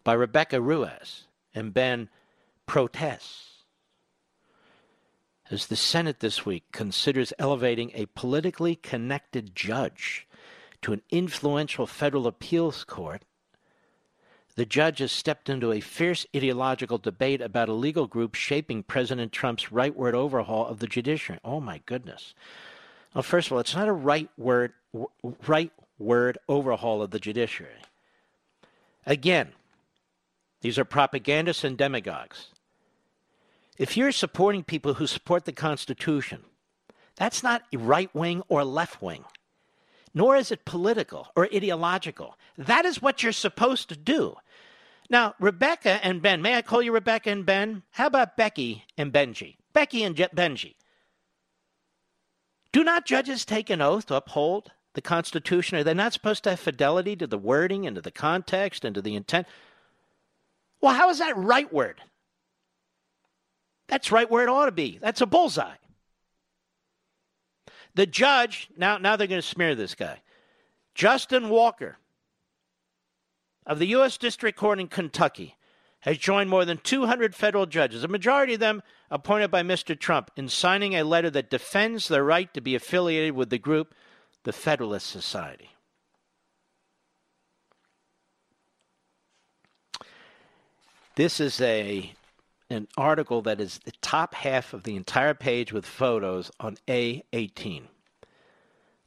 By Rebecca Ruiz and Ben Protess as the Senate this week considers elevating a politically connected judge to an influential federal appeals court, the judge has stepped into a fierce ideological debate about a legal group shaping President Trump's rightward overhaul of the judiciary. Oh my goodness. Well, first of all, it's not a right word right word overhaul of the judiciary. Again, these are propagandists and demagogues. If you're supporting people who support the Constitution, that's not right wing or left wing nor is it political or ideological. That is what you're supposed to do. Now, Rebecca and Ben, may I call you Rebecca and Ben? How about Becky and Benji? Becky and Je- Benji. Do not judges take an oath to uphold the Constitution? Are they not supposed to have fidelity to the wording and to the context and to the intent? Well, how is that right word? That's right where it ought to be. That's a bullseye. The judge, now, now they're going to smear this guy. Justin Walker of the U.S. District Court in Kentucky has joined more than 200 federal judges, a majority of them appointed by Mr. Trump, in signing a letter that defends their right to be affiliated with the group, the Federalist Society. This is a an article that is the top half of the entire page with photos on A18.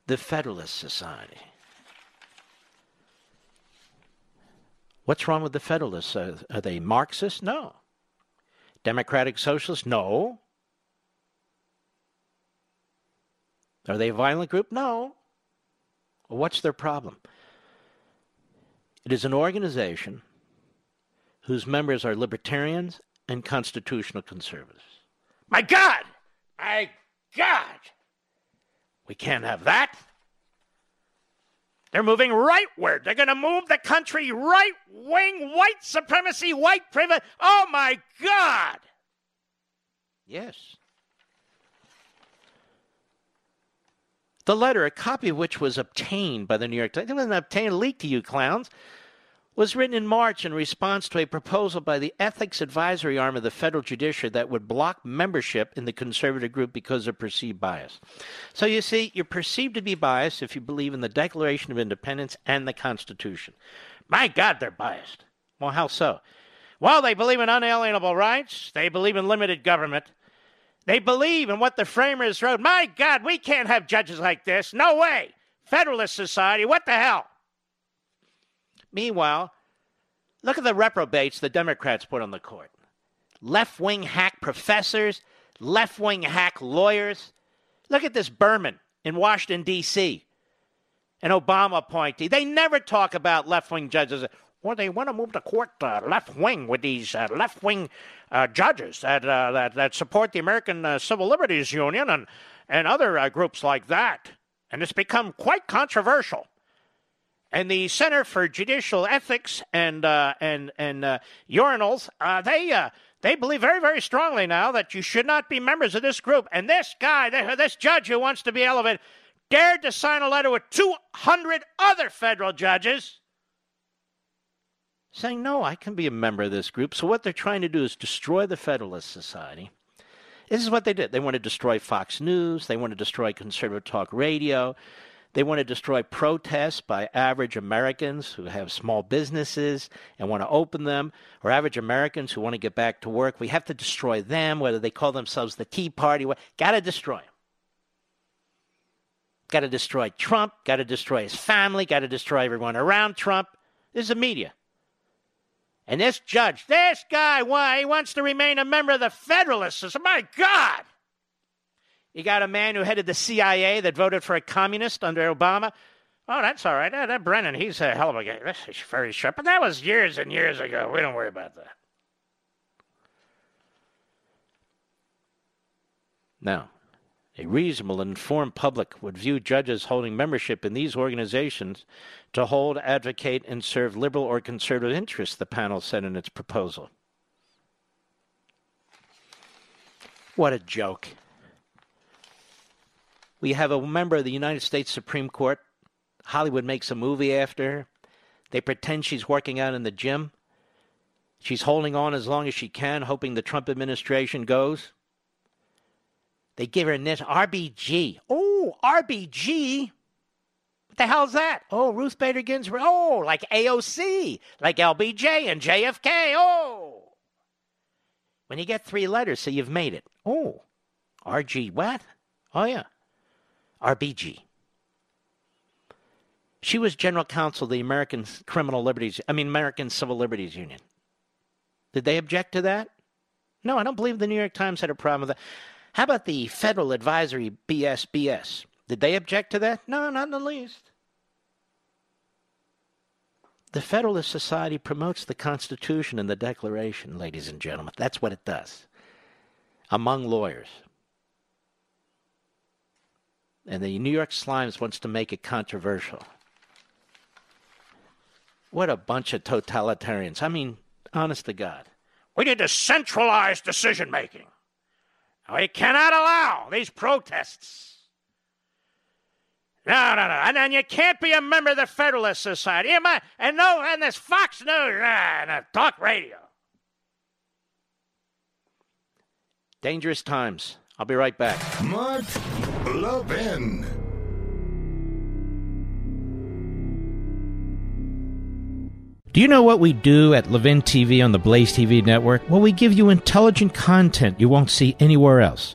The Federalist Society. What's wrong with the Federalists? Are, are they Marxists? No. Democratic Socialists? No. Are they a violent group? No. Well, what's their problem? It is an organization whose members are libertarians and constitutional conservatives. My God! My God! We can't have that. They're moving rightward. They're going to move the country right wing, white supremacy, white privilege. Oh my God! Yes. The letter, a copy of which was obtained by the New York Times, it wasn't obtained, leaked to you clowns was written in March in response to a proposal by the ethics advisory arm of the federal judiciary that would block membership in the conservative group because of perceived bias. So you see, you're perceived to be biased if you believe in the Declaration of Independence and the Constitution. My God, they're biased. Well, how so? Well, they believe in unalienable rights, they believe in limited government. They believe in what the framers wrote. My God, we can't have judges like this. No way. Federalist Society, what the hell? Meanwhile, look at the reprobates the Democrats put on the court left wing hack professors, left wing hack lawyers. Look at this Berman in Washington, D.C., an Obama appointee. They never talk about left wing judges. Well, they want to move the court uh, left wing with these uh, left wing uh, judges that, uh, that, that support the American uh, Civil Liberties Union and, and other uh, groups like that. And it's become quite controversial. And the Center for Judicial Ethics and uh, and and uh, urinals, uh, they uh, they believe very very strongly now that you should not be members of this group. And this guy, this judge who wants to be elevated, dared to sign a letter with 200 other federal judges saying, no, I can be a member of this group. So what they're trying to do is destroy the Federalist Society. This is what they did. They want to destroy Fox News. They want to destroy conservative talk radio. They want to destroy protests by average Americans who have small businesses and want to open them, or average Americans who want to get back to work. We have to destroy them, whether they call themselves the Tea Party. Got to destroy them. Got to destroy Trump. Got to destroy his family. Got to destroy everyone around Trump. This is the media. And this judge, this guy, why he wants to remain a member of the Federalists. My God! You got a man who headed the CIA that voted for a communist under Obama. Oh, that's all right. That, that Brennan, he's a hell of a guy. That's very sharp. But that was years and years ago. We don't worry about that. Now, a reasonable and informed public would view judges holding membership in these organizations to hold, advocate, and serve liberal or conservative interests, the panel said in its proposal. What a joke. We have a member of the United States Supreme Court. Hollywood makes a movie after her. They pretend she's working out in the gym. She's holding on as long as she can, hoping the Trump administration goes. They give her net RBG. Oh, RBG? What the hell's that? Oh, Ruth Bader Ginsburg. Oh, like AOC, like LBJ and JFK. Oh. When you get three letters, so you've made it. Oh, RG, what? Oh, yeah. RBG. She was general counsel of the American Criminal Liberties, I mean, American Civil Liberties Union. Did they object to that? No, I don't believe the New York Times had a problem with that. How about the Federal Advisory BSBS? Did they object to that? No, not in the least. The Federalist Society promotes the Constitution and the Declaration, ladies and gentlemen. That's what it does. Among lawyers. And the New York Slimes wants to make it controversial. What a bunch of totalitarians. I mean, honest to God. We need to centralize decision making. We cannot allow these protests. No, no, no. And, then you can't be a member of the Federalist Society. And no, and this Fox News uh, and talk radio. Dangerous times. I'll be right back. Mark Do you know what we do at Levin TV on the Blaze TV network? Well, we give you intelligent content you won't see anywhere else.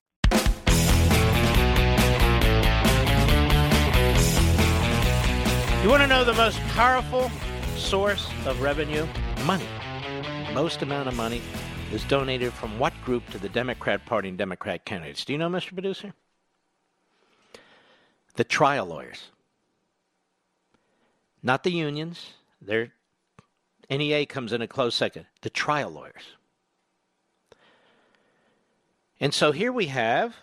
You want to know the most powerful source of revenue? Money. Most amount of money is donated from what group to the Democrat Party and Democrat candidates? Do you know, Mr. Producer? The trial lawyers. Not the unions. Their NEA comes in a close second. The trial lawyers. And so here we have,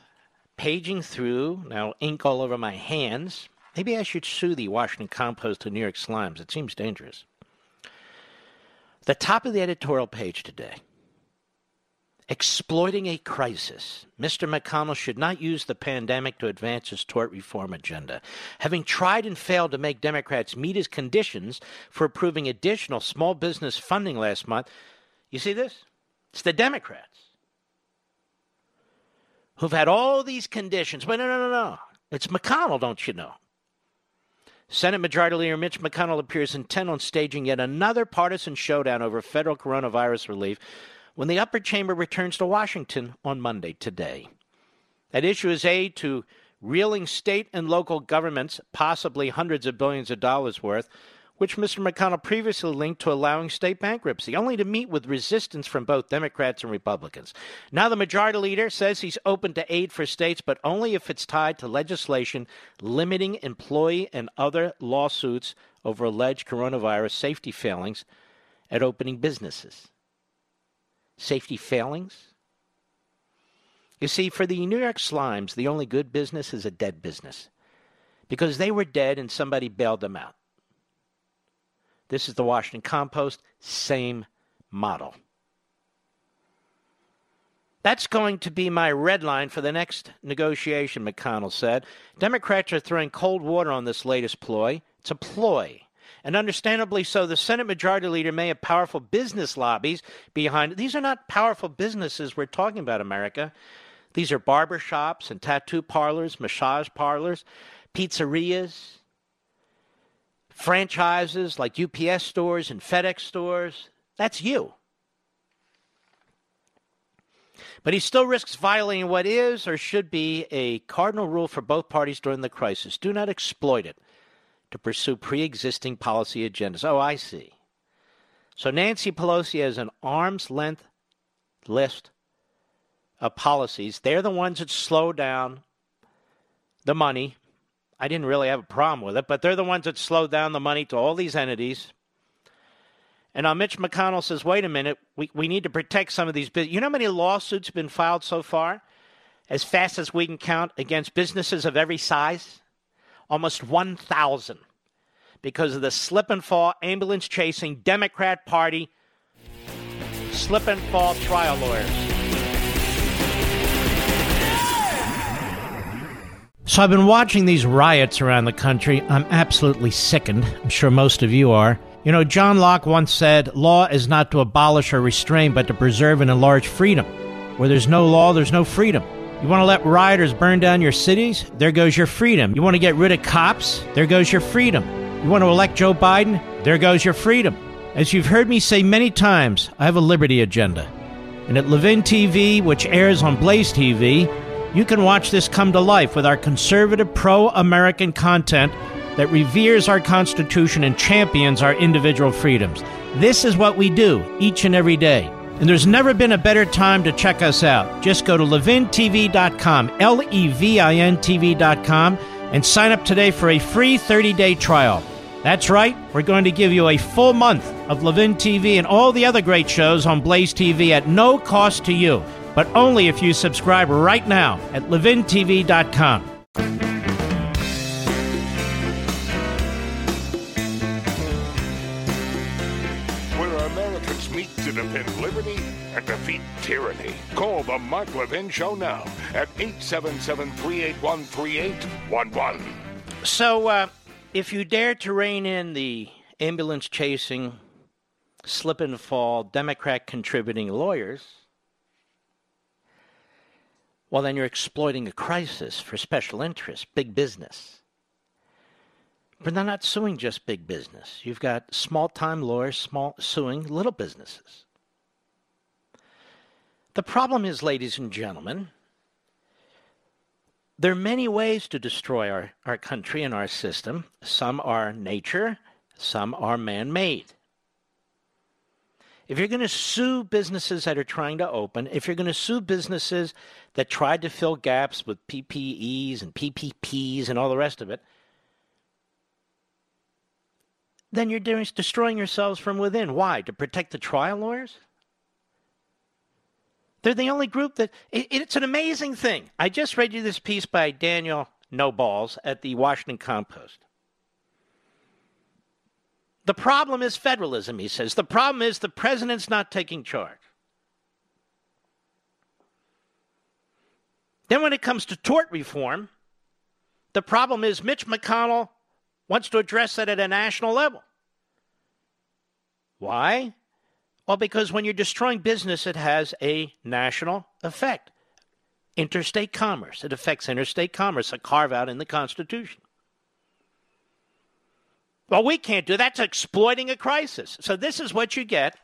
paging through, now ink all over my hands, Maybe I should sue the Washington Compost to New York Slimes. It seems dangerous. The top of the editorial page today. Exploiting a crisis. Mr. McConnell should not use the pandemic to advance his tort reform agenda. Having tried and failed to make Democrats meet his conditions for approving additional small business funding last month, you see this? It's the Democrats. who've had all these conditions. But no, no, no, no. It's McConnell, don't you know? Senate Majority Leader Mitch McConnell appears intent on staging yet another partisan showdown over federal coronavirus relief when the upper chamber returns to Washington on Monday today. That issue is aid to reeling state and local governments, possibly hundreds of billions of dollars worth, which Mr. McConnell previously linked to allowing state bankruptcy, only to meet with resistance from both Democrats and Republicans. Now, the majority leader says he's open to aid for states, but only if it's tied to legislation limiting employee and other lawsuits over alleged coronavirus safety failings at opening businesses. Safety failings? You see, for the New York Slimes, the only good business is a dead business because they were dead and somebody bailed them out. This is the Washington Compost, same model. That's going to be my red line for the next negotiation, McConnell said. Democrats are throwing cold water on this latest ploy. It's a ploy. And understandably so, the Senate Majority Leader may have powerful business lobbies behind it. These are not powerful businesses we're talking about, America. These are barber shops and tattoo parlors, massage parlors, pizzerias, franchises like UPS stores and FedEx stores. That's you. But he still risks violating what is or should be a cardinal rule for both parties during the crisis. Do not exploit it to pursue pre existing policy agendas. Oh, I see. So Nancy Pelosi has an arm's length list of policies. They're the ones that slow down the money I didn't really have a problem with it, but they're the ones that slowed down the money to all these entities. And now Mitch McConnell says, wait a minute, we, we need to protect some of these. You know how many lawsuits have been filed so far? As fast as we can count against businesses of every size? Almost 1,000 because of the slip and fall ambulance chasing Democrat Party slip and fall trial lawyers. So I've been watching these riots around the country. I'm absolutely sickened. I'm sure most of you are. You know, John Locke once said, Law is not to abolish or restrain, but to preserve and enlarge freedom. Where there's no law, there's no freedom. You want to let rioters burn down your cities? There goes your freedom. You want to get rid of cops? There goes your freedom. You want to elect Joe Biden? There goes your freedom. As you've heard me say many times, I have a liberty agenda. And at Levin TV, which airs on Blaze TV, you can watch this come to life with our conservative, pro American content that reveres our Constitution and champions our individual freedoms. This is what we do each and every day. And there's never been a better time to check us out. Just go to levintv.com, L E V I N TV.com, and sign up today for a free 30 day trial. That's right, we're going to give you a full month of Levin TV and all the other great shows on Blaze TV at no cost to you but only if you subscribe right now at levintv.com. Where Americans meet to defend liberty and defeat tyranny. Call the Mark Levin Show now at 877 381 3811. So, uh, if you dare to rein in the ambulance chasing, slip and fall, Democrat contributing lawyers, well, then you're exploiting a crisis for special interests, big business. But they're not suing just big business. You've got small time lawyers small, suing little businesses. The problem is, ladies and gentlemen, there are many ways to destroy our, our country and our system. Some are nature, some are man made. If you're going to sue businesses that are trying to open, if you're going to sue businesses that tried to fill gaps with PPEs and PPPs and all the rest of it, then you're destroying yourselves from within. Why? To protect the trial lawyers? They're the only group that. It, it's an amazing thing. I just read you this piece by Daniel No Balls at the Washington Compost. The problem is federalism, he says. The problem is the president's not taking charge. Then, when it comes to tort reform, the problem is Mitch McConnell wants to address that at a national level. Why? Well, because when you're destroying business, it has a national effect. interstate commerce. It affects interstate commerce, a carve out in the Constitution. Well, we can't do that. That's exploiting a crisis. So, this is what you get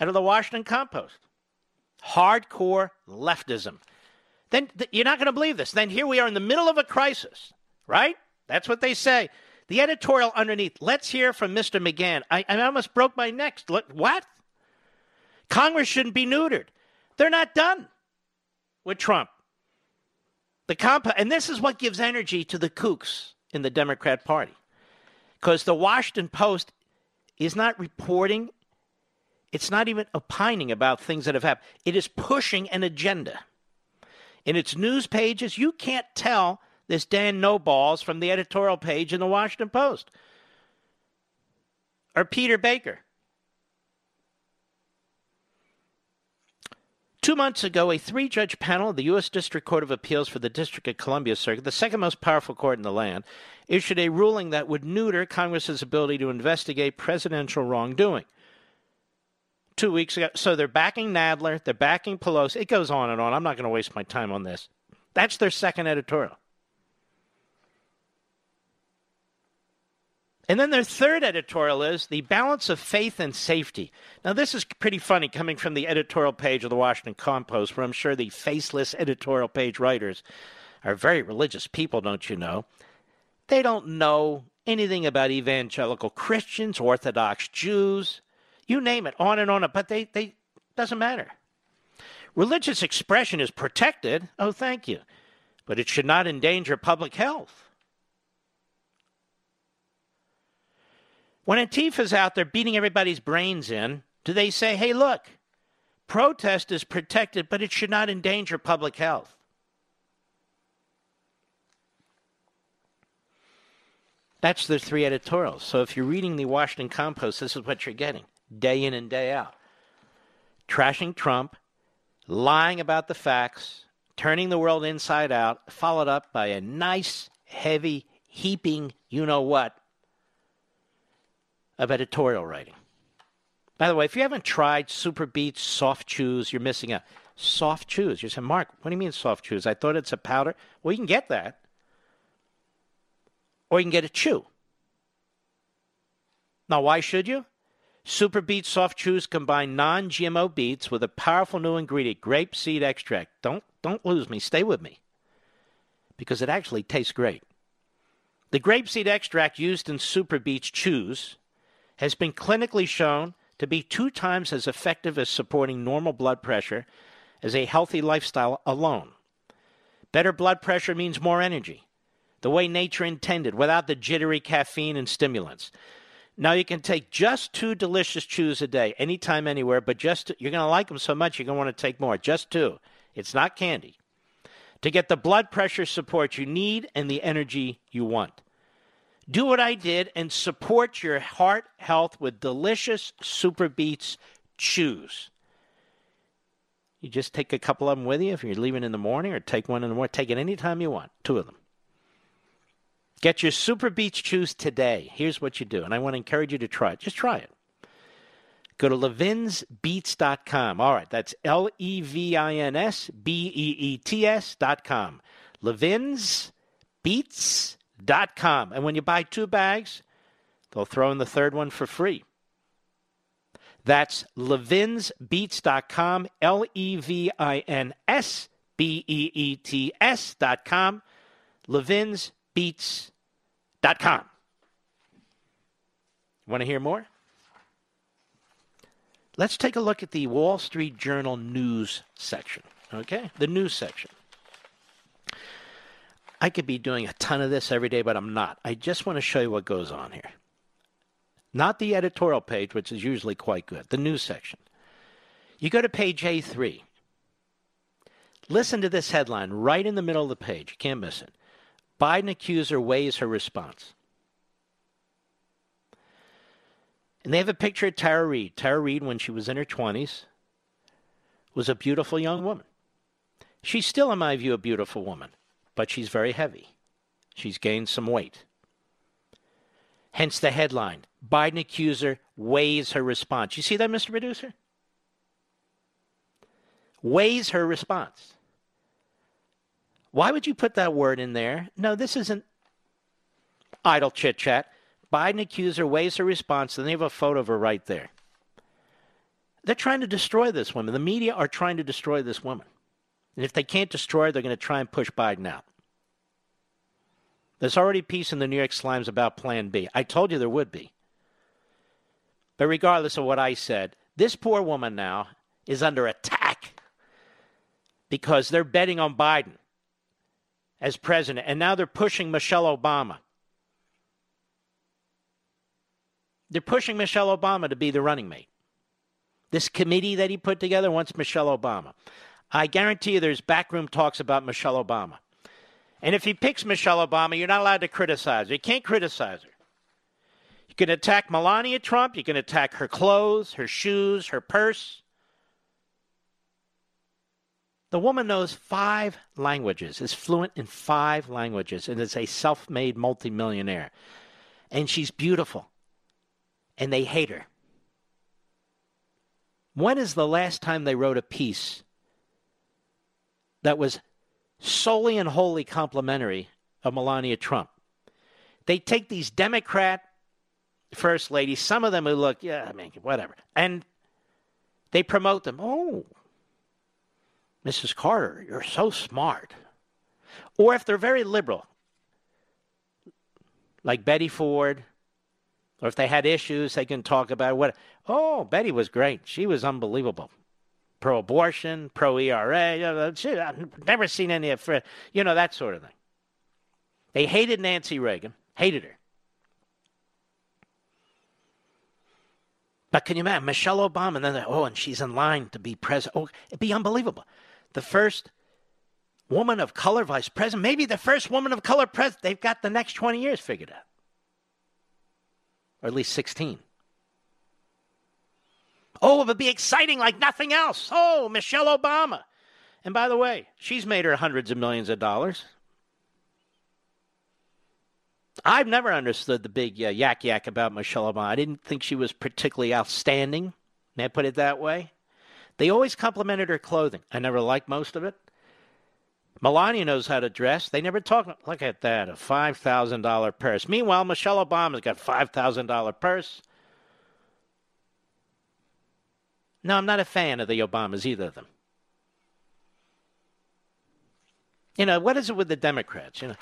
out of the Washington Compost hardcore leftism. Then th- you're not going to believe this. Then here we are in the middle of a crisis, right? That's what they say. The editorial underneath, let's hear from Mr. McGahn. I, I almost broke my neck. What? Congress shouldn't be neutered. They're not done with Trump. The comp- and this is what gives energy to the kooks in the Democrat Party. Because the Washington Post is not reporting, it's not even opining about things that have happened. It is pushing an agenda. In its news pages, you can't tell this Dan No Balls from the editorial page in the Washington Post or Peter Baker. Two months ago, a three judge panel of the U.S. District Court of Appeals for the District of Columbia Circuit, the second most powerful court in the land, issued a ruling that would neuter Congress's ability to investigate presidential wrongdoing. Two weeks ago, so they're backing Nadler, they're backing Pelosi. It goes on and on. I'm not going to waste my time on this. That's their second editorial. And then their third editorial is the balance of faith and safety. Now, this is pretty funny coming from the editorial page of the Washington Compost, where I'm sure the faceless editorial page writers are very religious people, don't you know? They don't know anything about evangelical Christians, Orthodox Jews, you name it, on and on, but they, they doesn't matter. Religious expression is protected. Oh, thank you. But it should not endanger public health. When Antifa's out there beating everybody's brains in, do they say, hey, look, protest is protected, but it should not endanger public health? That's the three editorials. So if you're reading the Washington Compost, this is what you're getting day in and day out. Trashing Trump, lying about the facts, turning the world inside out, followed up by a nice, heavy, heaping, you know what, of editorial writing. By the way, if you haven't tried SuperBeets Soft Chews, you're missing out. Soft Chews. You say, Mark, what do you mean soft chews? I thought it's a powder. Well, you can get that. Or you can get a chew. Now, why should you? SuperBeets Soft Chews combine non GMO beets with a powerful new ingredient, grape seed extract. Don't, don't lose me. Stay with me. Because it actually tastes great. The grape seed extract used in SuperBeets Chews has been clinically shown to be two times as effective as supporting normal blood pressure as a healthy lifestyle alone. Better blood pressure means more energy, the way nature intended, without the jittery caffeine and stimulants. Now you can take just two delicious chews a day, anytime, anywhere, but just you're going to like them so much you're going to want to take more. Just two. It's not candy. To get the blood pressure support you need and the energy you want. Do what I did and support your heart health with delicious SuperBeets chews. You just take a couple of them with you if you're leaving in the morning, or take one in the morning. Take it anytime you want, two of them. Get your SuperBeets chews today. Here's what you do, and I want to encourage you to try it. Just try it. Go to levinsbeets.com. All right, that's L E V I N S B E E T S.com. Levin's com. And when you buy two bags, they'll throw in the third one for free. That's levinsbeets.com, L E V I N S B E E T S.com, levinsbeets.com. Want to hear more? Let's take a look at the Wall Street Journal news section. Okay? The news section. I could be doing a ton of this every day, but I'm not. I just want to show you what goes on here. Not the editorial page, which is usually quite good, the news section. You go to page A3. Listen to this headline right in the middle of the page. You can't miss it. Biden accuser weighs her response. And they have a picture of Tara Reade. Tara Reade, when she was in her 20s, was a beautiful young woman. She's still, in my view, a beautiful woman but she's very heavy. She's gained some weight. Hence the headline Biden accuser weighs her response. You see that, Mr. Producer? Weighs her response. Why would you put that word in there? No, this isn't idle chit chat. Biden accuser weighs her response, and they have a photo of her right there. They're trying to destroy this woman. The media are trying to destroy this woman. And if they can't destroy they're going to try and push Biden out. There's already piece in the New York Slimes about Plan B. I told you there would be. But regardless of what I said, this poor woman now is under attack because they're betting on Biden as president, and now they're pushing Michelle Obama. They're pushing Michelle Obama to be the running mate. This committee that he put together wants Michelle Obama. I guarantee you there's backroom talks about Michelle Obama. And if he picks Michelle Obama, you're not allowed to criticize her. You can't criticize her. You can attack Melania Trump. You can attack her clothes, her shoes, her purse. The woman knows five languages, is fluent in five languages, and is a self made multimillionaire. And she's beautiful. And they hate her. When is the last time they wrote a piece that was solely and wholly complimentary of Melania Trump? They take these Democrat first ladies, some of them who look, yeah, I mean, whatever, and they promote them. Oh, Mrs. Carter, you're so smart. Or if they're very liberal, like Betty Ford, or if they had issues, they can talk about what. Oh, Betty was great. She was unbelievable. Pro abortion, pro ERA. I've never seen any of, you know, that sort of thing. They hated Nancy Reagan, hated her. But can you imagine Michelle Obama? And then, oh, and she's in line to be president. Oh, it'd be unbelievable. The first woman of color vice president, maybe the first woman of color president. They've got the next 20 years figured out or at least 16. Oh, it would be exciting like nothing else. Oh, Michelle Obama. And by the way, she's made her hundreds of millions of dollars. I've never understood the big uh, yak yak about Michelle Obama. I didn't think she was particularly outstanding. May I put it that way? They always complimented her clothing. I never liked most of it. Melania knows how to dress. They never talk. Look at that, a $5,000 purse. Meanwhile, Michelle Obama's got $5,000 purse. No, I'm not a fan of the Obamas, either of them. You know, what is it with the Democrats? You know,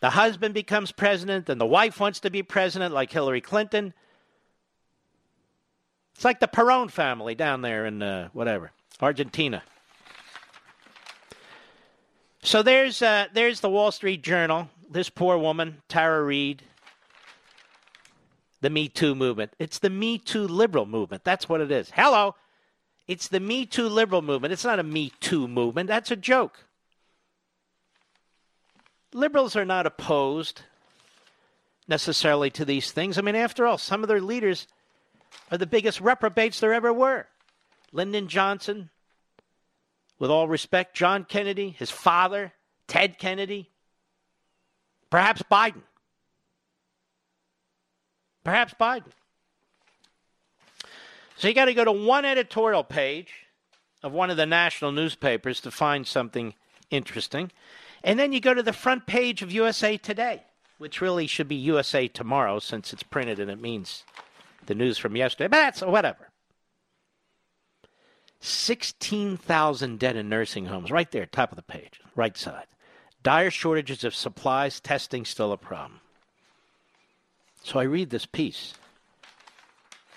the husband becomes president and the wife wants to be president like Hillary Clinton. It's like the Perón family down there in uh, whatever, Argentina. So there's uh, there's the Wall Street Journal. This poor woman, Tara Reade. The Me Too movement. It's the Me Too liberal movement. That's what it is. Hello. It's the Me Too liberal movement. It's not a Me Too movement. That's a joke. Liberals are not opposed necessarily to these things. I mean, after all, some of their leaders are the biggest reprobates there ever were. Lyndon Johnson, with all respect, John Kennedy, his father, Ted Kennedy, perhaps Biden. Perhaps Biden. So you got to go to one editorial page of one of the national newspapers to find something interesting. And then you go to the front page of USA Today, which really should be USA Tomorrow since it's printed and it means the news from yesterday. But that's whatever. 16,000 dead in nursing homes, right there, top of the page, right side. Dire shortages of supplies, testing still a problem. So I read this piece,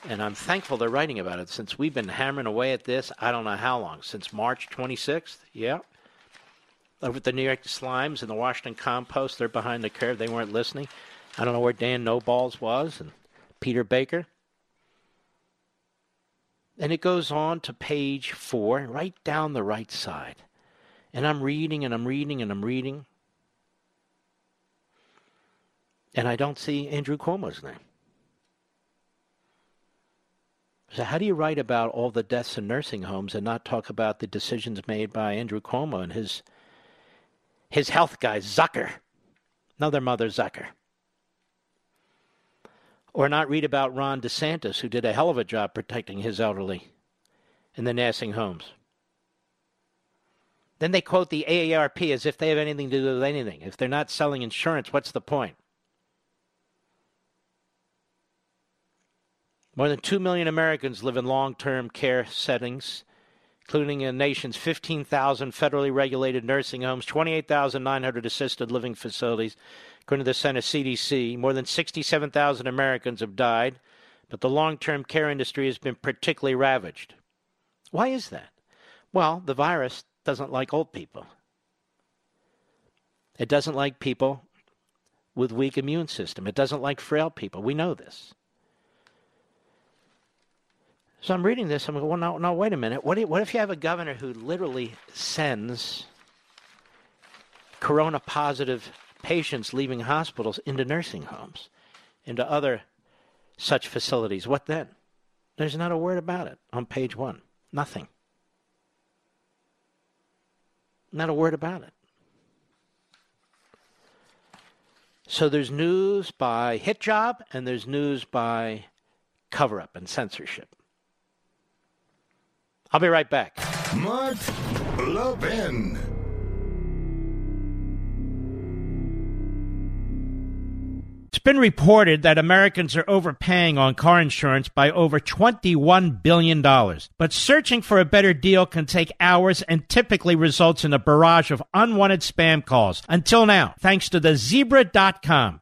and I'm thankful they're writing about it since we've been hammering away at this, I don't know how long, since March 26th, yeah. Over at the New York Slimes and the Washington Compost, they're behind the curve. They weren't listening. I don't know where Dan Noballs was and Peter Baker. And it goes on to page four, right down the right side. And I'm reading and I'm reading and I'm reading. And I don't see Andrew Cuomo's name. So, how do you write about all the deaths in nursing homes and not talk about the decisions made by Andrew Cuomo and his, his health guy, Zucker? Another mother, Zucker or not read about Ron DeSantis, who did a hell of a job protecting his elderly in the nursing homes. Then they quote the AARP as if they have anything to do with anything. If they're not selling insurance, what's the point? More than 2 million Americans live in long term care settings, including the nation's 15,000 federally regulated nursing homes, 28,900 assisted living facilities. According to the Center CDC, more than 67,000 Americans have died, but the long term care industry has been particularly ravaged. Why is that? Well, the virus doesn't like old people. It doesn't like people with weak immune system. It doesn't like frail people. We know this. So I'm reading this. I'm going, well, no, no, wait a minute. What, what if you have a governor who literally sends corona positive patients leaving hospitals into nursing homes, into other such facilities? What then? There's not a word about it on page one. Nothing. Not a word about it. So there's news by hit job and there's news by cover up and censorship. I'll be right back. Mark Levin. It's been reported that Americans are overpaying on car insurance by over $21 billion. But searching for a better deal can take hours and typically results in a barrage of unwanted spam calls. Until now, thanks to the zebra.com.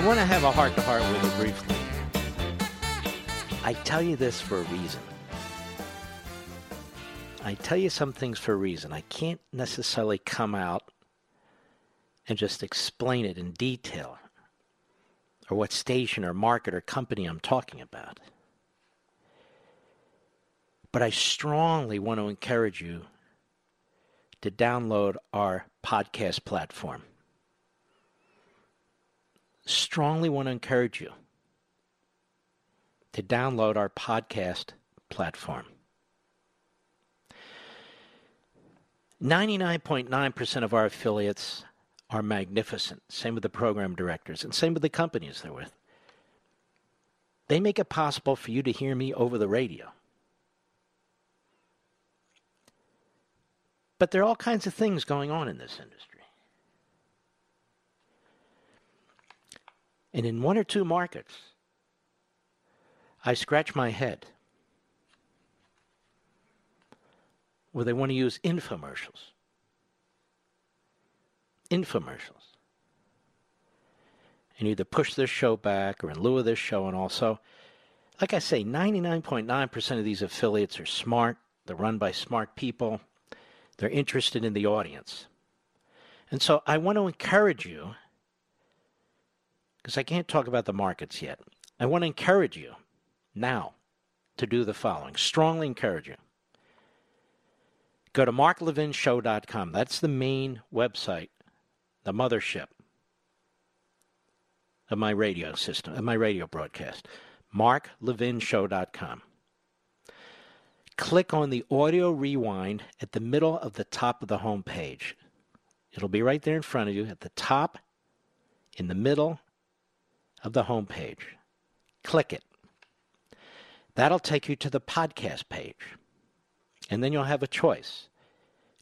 want to have a heart to heart with you briefly. I tell you this for a reason. I tell you some things for a reason. I can't necessarily come out and just explain it in detail or what station or market or company I'm talking about. But I strongly want to encourage you to download our podcast platform strongly want to encourage you to download our podcast platform. 99.9% of our affiliates are magnificent. Same with the program directors, and same with the companies they're with. They make it possible for you to hear me over the radio. But there are all kinds of things going on in this industry. And in one or two markets, I scratch my head where they want to use infomercials. Infomercials. And either push this show back or in lieu of this show, and also, like I say, 99.9% of these affiliates are smart. They're run by smart people. They're interested in the audience. And so I want to encourage you because I can't talk about the markets yet. I want to encourage you now to do the following. Strongly encourage you. Go to marklevinshow.com. That's the main website, the mothership of my radio system, of my radio broadcast. marklevinshow.com. Click on the audio rewind at the middle of the top of the home page. It'll be right there in front of you at the top, in the middle, of the homepage. Click it. That'll take you to the podcast page. And then you'll have a choice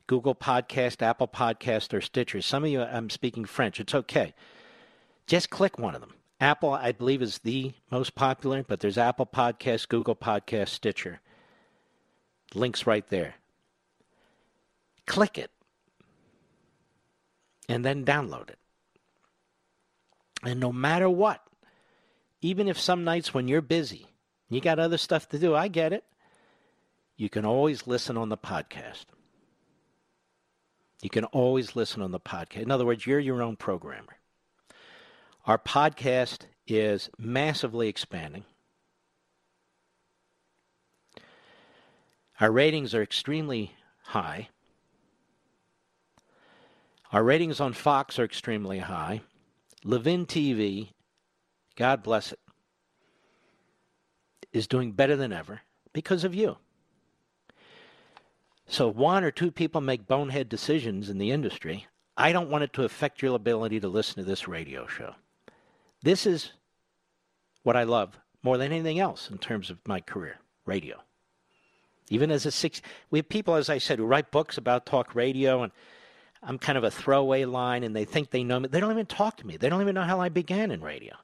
Google Podcast, Apple Podcast, or Stitcher. Some of you, I'm speaking French. It's okay. Just click one of them. Apple, I believe, is the most popular, but there's Apple Podcast, Google Podcast, Stitcher. Link's right there. Click it and then download it. And no matter what, even if some nights when you're busy, you got other stuff to do, I get it. You can always listen on the podcast. You can always listen on the podcast. In other words, you're your own programmer. Our podcast is massively expanding. Our ratings are extremely high. Our ratings on Fox are extremely high. Levin TV, God bless it, is doing better than ever because of you. So, one or two people make bonehead decisions in the industry. I don't want it to affect your ability to listen to this radio show. This is what I love more than anything else in terms of my career radio. Even as a six, we have people, as I said, who write books about talk radio, and I'm kind of a throwaway line, and they think they know me. They don't even talk to me. They don't even know how I began in radio.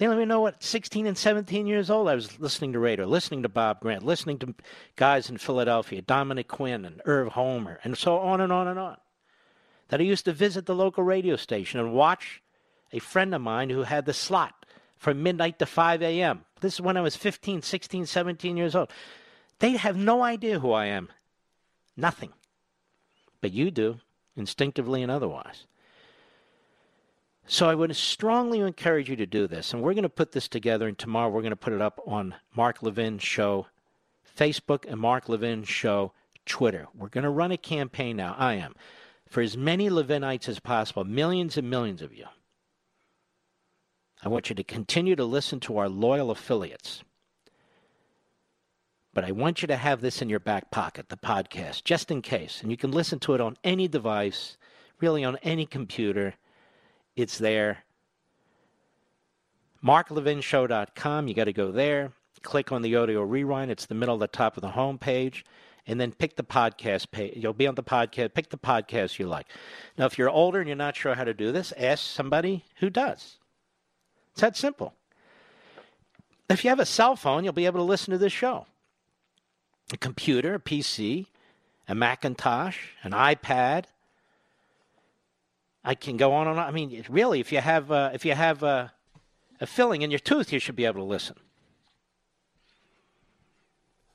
They don't even know what 16 and 17 years old I was listening to radio, listening to Bob Grant, listening to guys in Philadelphia, Dominic Quinn and Irv Homer, and so on and on and on. That I used to visit the local radio station and watch a friend of mine who had the slot from midnight to 5 a.m. This is when I was 15, 16, 17 years old. They have no idea who I am. Nothing. But you do, instinctively and otherwise. So I would strongly encourage you to do this. And we're going to put this together, and tomorrow we're going to put it up on Mark Levin Show Facebook and Mark Levin Show Twitter. We're going to run a campaign now. I am. For as many Levinites as possible, millions and millions of you. I want you to continue to listen to our loyal affiliates. But I want you to have this in your back pocket, the podcast, just in case. And you can listen to it on any device, really on any computer it's there. MarkLevinShow.com. You got to go there. Click on the audio rewind. It's the middle of the top of the home page. And then pick the podcast page. You'll be on the podcast. Pick the podcast you like. Now, if you're older and you're not sure how to do this, ask somebody who does. It's that simple. If you have a cell phone, you'll be able to listen to this show. A computer, a PC, a Macintosh, an iPad, I can go on and on. I mean, really, if you have uh, if you have uh, a filling in your tooth, you should be able to listen.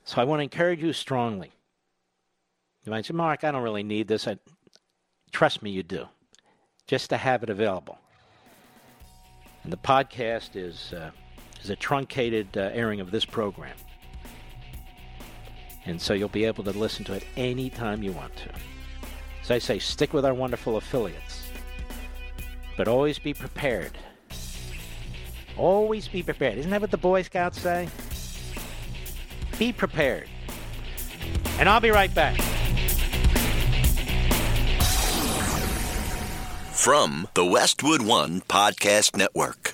So I want to encourage you strongly. You might say, Mark, I don't really need this. I, trust me, you do. Just to have it available. And the podcast is uh, is a truncated uh, airing of this program, and so you'll be able to listen to it anytime you want to. As I say, stick with our wonderful affiliates. But always be prepared. Always be prepared. Isn't that what the Boy Scouts say? Be prepared. And I'll be right back. From the Westwood One Podcast Network.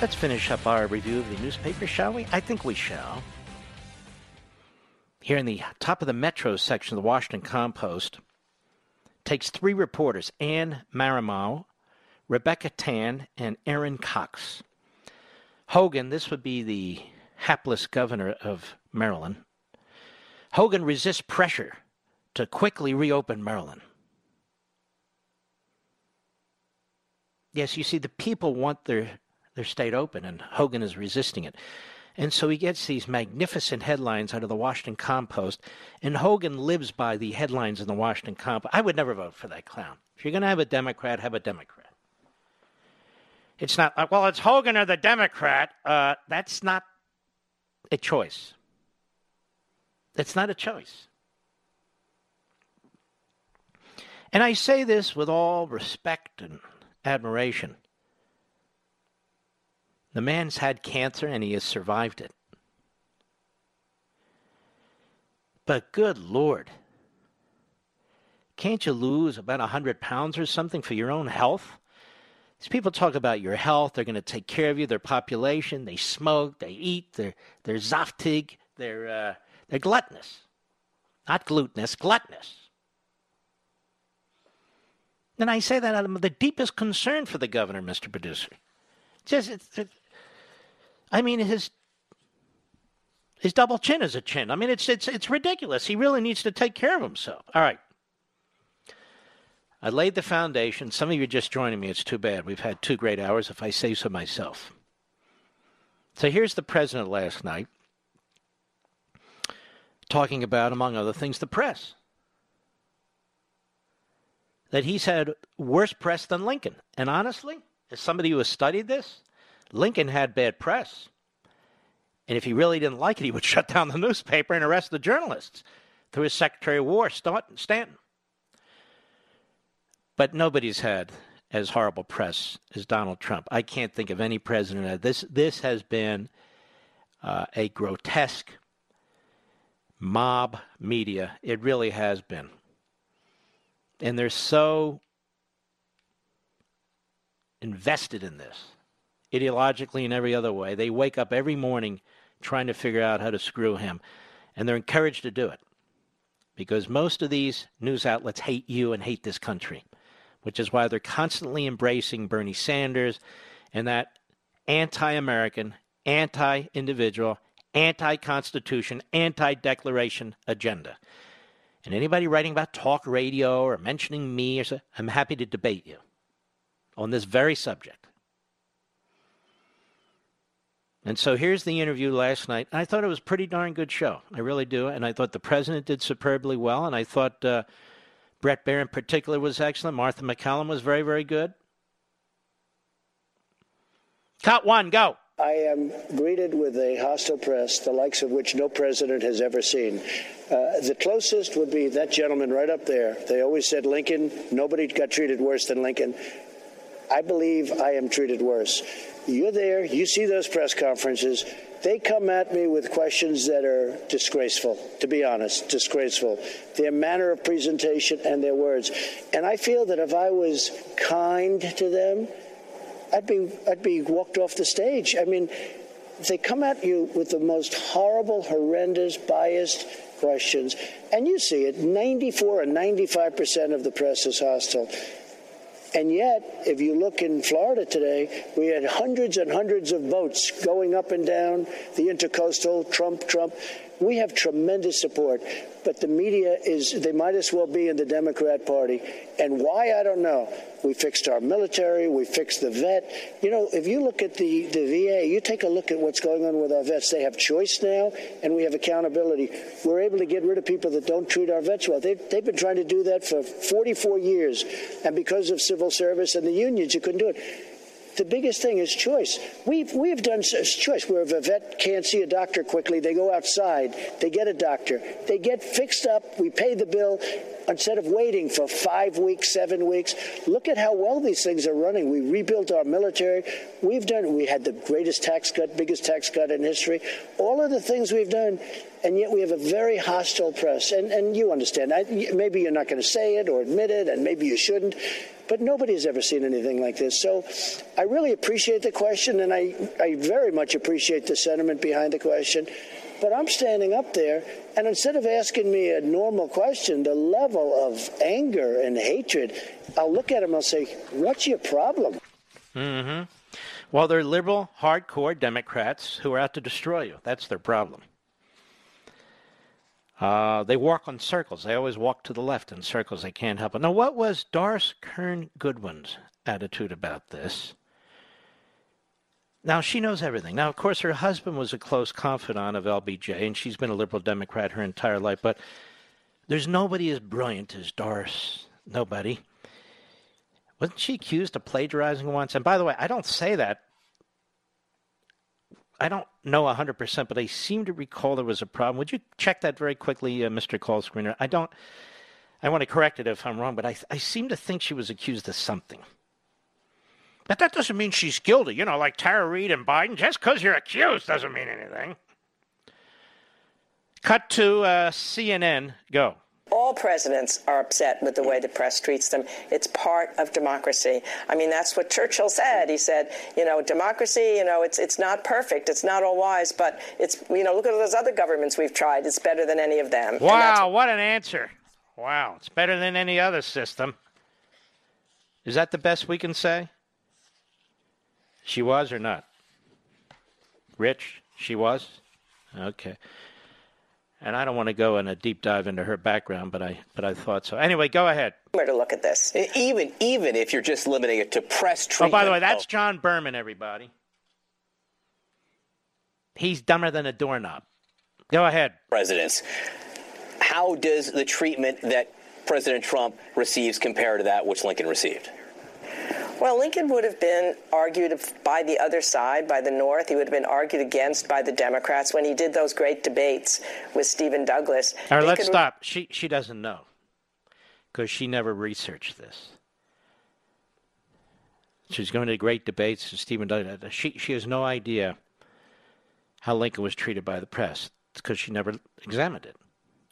Let's finish up our review of the newspaper, shall we? I think we shall. Here in the top of the Metro section of the Washington Compost, takes three reporters Ann Marimow, Rebecca Tan, and Erin Cox. Hogan, this would be the hapless governor of Maryland. Hogan resists pressure to quickly reopen Maryland. Yes, you see, the people want their, their stayed open, and Hogan is resisting it. And so he gets these magnificent headlines out of the Washington Compost, and Hogan lives by the headlines in the Washington Compost. I would never vote for that clown. If you're going to have a Democrat, have a Democrat. It's not like, well, it's Hogan or the Democrat. Uh, that's not a choice. That's not a choice. And I say this with all respect and admiration. The man's had cancer and he has survived it. But good Lord, can't you lose about 100 pounds or something for your own health? These people talk about your health. They're going to take care of you. Their population. They smoke. They eat. They're, they're zaftig. They're, uh, they're gluttonous. Not glutinous, gluttonous. And I say that out of the deepest concern for the governor, Mr. Producer. Just, it's, it, I mean, his his double chin is a chin. I mean, it's it's it's ridiculous. He really needs to take care of himself. All right. I laid the foundation. Some of you are just joining me. It's too bad. We've had two great hours, if I say so myself. So here's the president last night talking about, among other things, the press. That he's had worse press than Lincoln. And honestly, as somebody who has studied this, Lincoln had bad press. And if he really didn't like it, he would shut down the newspaper and arrest the journalists through his Secretary of War, Stanton. But nobody's had as horrible press as Donald Trump. I can't think of any president. This this has been uh, a grotesque mob media. It really has been, and they're so invested in this ideologically and every other way. They wake up every morning trying to figure out how to screw him, and they're encouraged to do it because most of these news outlets hate you and hate this country, which is why they're constantly embracing Bernie Sanders and that anti American, anti individual, anti Constitution, anti Declaration agenda. And anybody writing about talk radio or mentioning me, or so, I'm happy to debate you on this very subject. And so here's the interview last night. I thought it was a pretty darn good show. I really do. And I thought the president did superbly well. And I thought uh, Bret Baier in particular was excellent. Martha MacCallum was very, very good. Cut one, go. I am greeted with a hostile press, the likes of which no president has ever seen. Uh, the closest would be that gentleman right up there. They always said Lincoln, nobody got treated worse than Lincoln. I believe I am treated worse. You're there, you see those press conferences. They come at me with questions that are disgraceful, to be honest, disgraceful. Their manner of presentation and their words. And I feel that if I was kind to them, I'd be I'd be walked off the stage. I mean, they come at you with the most horrible, horrendous, biased questions, and you see it. 94 or 95 percent of the press is hostile. And yet, if you look in Florida today, we had hundreds and hundreds of votes going up and down the intercoastal, Trump, Trump. We have tremendous support, but the media is, they might as well be in the Democrat Party. And why, I don't know. We fixed our military, we fixed the vet. You know, if you look at the, the VA, you take a look at what's going on with our vets. They have choice now, and we have accountability. We're able to get rid of people that don't treat our vets well. They, they've been trying to do that for 44 years, and because of civil service and the unions, you couldn't do it the biggest thing is choice. We've, we've done choice where if a vet can't see a doctor quickly, they go outside, they get a doctor, they get fixed up, we pay the bill instead of waiting for five weeks, seven weeks. Look at how well these things are running. We rebuilt our military. We've done, we had the greatest tax cut, biggest tax cut in history. All of the things we've done, and yet we have a very hostile press. And, and you understand, I, maybe you're not going to say it or admit it, and maybe you shouldn't. But nobody has ever seen anything like this. So I really appreciate the question, and I, I very much appreciate the sentiment behind the question. But I'm standing up there, and instead of asking me a normal question, the level of anger and hatred, I'll look at him and I'll say, What's your problem? Mm-hmm. Well, they're liberal, hardcore Democrats who are out to destroy you. That's their problem. Uh, they walk in circles. They always walk to the left in circles. They can't help it. Now, what was Doris Kearns Goodwin's attitude about this? Now she knows everything. Now, of course, her husband was a close confidant of LBJ, and she's been a liberal Democrat her entire life. But there's nobody as brilliant as Doris. Nobody. Wasn't she accused of plagiarizing once? And by the way, I don't say that. I don't know 100%, but I seem to recall there was a problem. Would you check that very quickly, uh, Mr. Call Screener? I don't. I want to correct it if I'm wrong, but I, I seem to think she was accused of something. But that doesn't mean she's guilty. You know, like Tara Reade and Biden, just because you're accused doesn't mean anything. Cut to uh, CNN. Go. All presidents are upset with the way the press treats them. It's part of democracy. I mean, that's what Churchill said. He said, you know, democracy, you know, it's it's not perfect, it's not all wise, but it's you know, look at those other governments we've tried. It's better than any of them. Wow, what an answer. Wow, it's better than any other system. Is that the best we can say? She was or not? Rich, she was? Okay. And I don't want to go in a deep dive into her background, but I but I thought so. Anyway, go ahead. Where to look at this? Even even if you're just limiting it to press treatment. Oh, by the way, that's John Berman, everybody. He's dumber than a doorknob. Go ahead. Presidents. How does the treatment that President Trump receives compare to that which Lincoln received? Well, Lincoln would have been argued by the other side, by the North. He would have been argued against by the Democrats when he did those great debates with Stephen Douglas. All right, let's stop. She she doesn't know because she never researched this. She's going to great debates with Stephen Douglas. Uh, she she has no idea how Lincoln was treated by the press because she never examined it.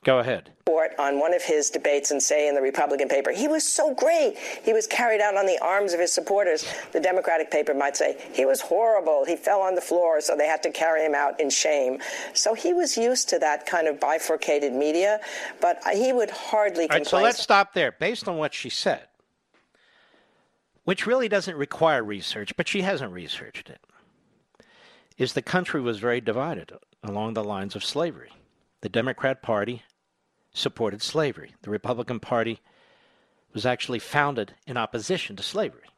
Go ahead. On one of his debates and say in the Republican paper, he was so great. He was carried out on the arms of his supporters. The Democratic paper might say, he was horrible. He fell on the floor, so they had to carry him out in shame. So he was used to that kind of bifurcated media, but he would hardly All right, so let's stop there. Based on what she said, which really doesn't require research, but she hasn't researched it, is the country was very divided along the lines of slavery. The Democrat Party supported slavery. The Republican Party was actually founded in opposition to slavery.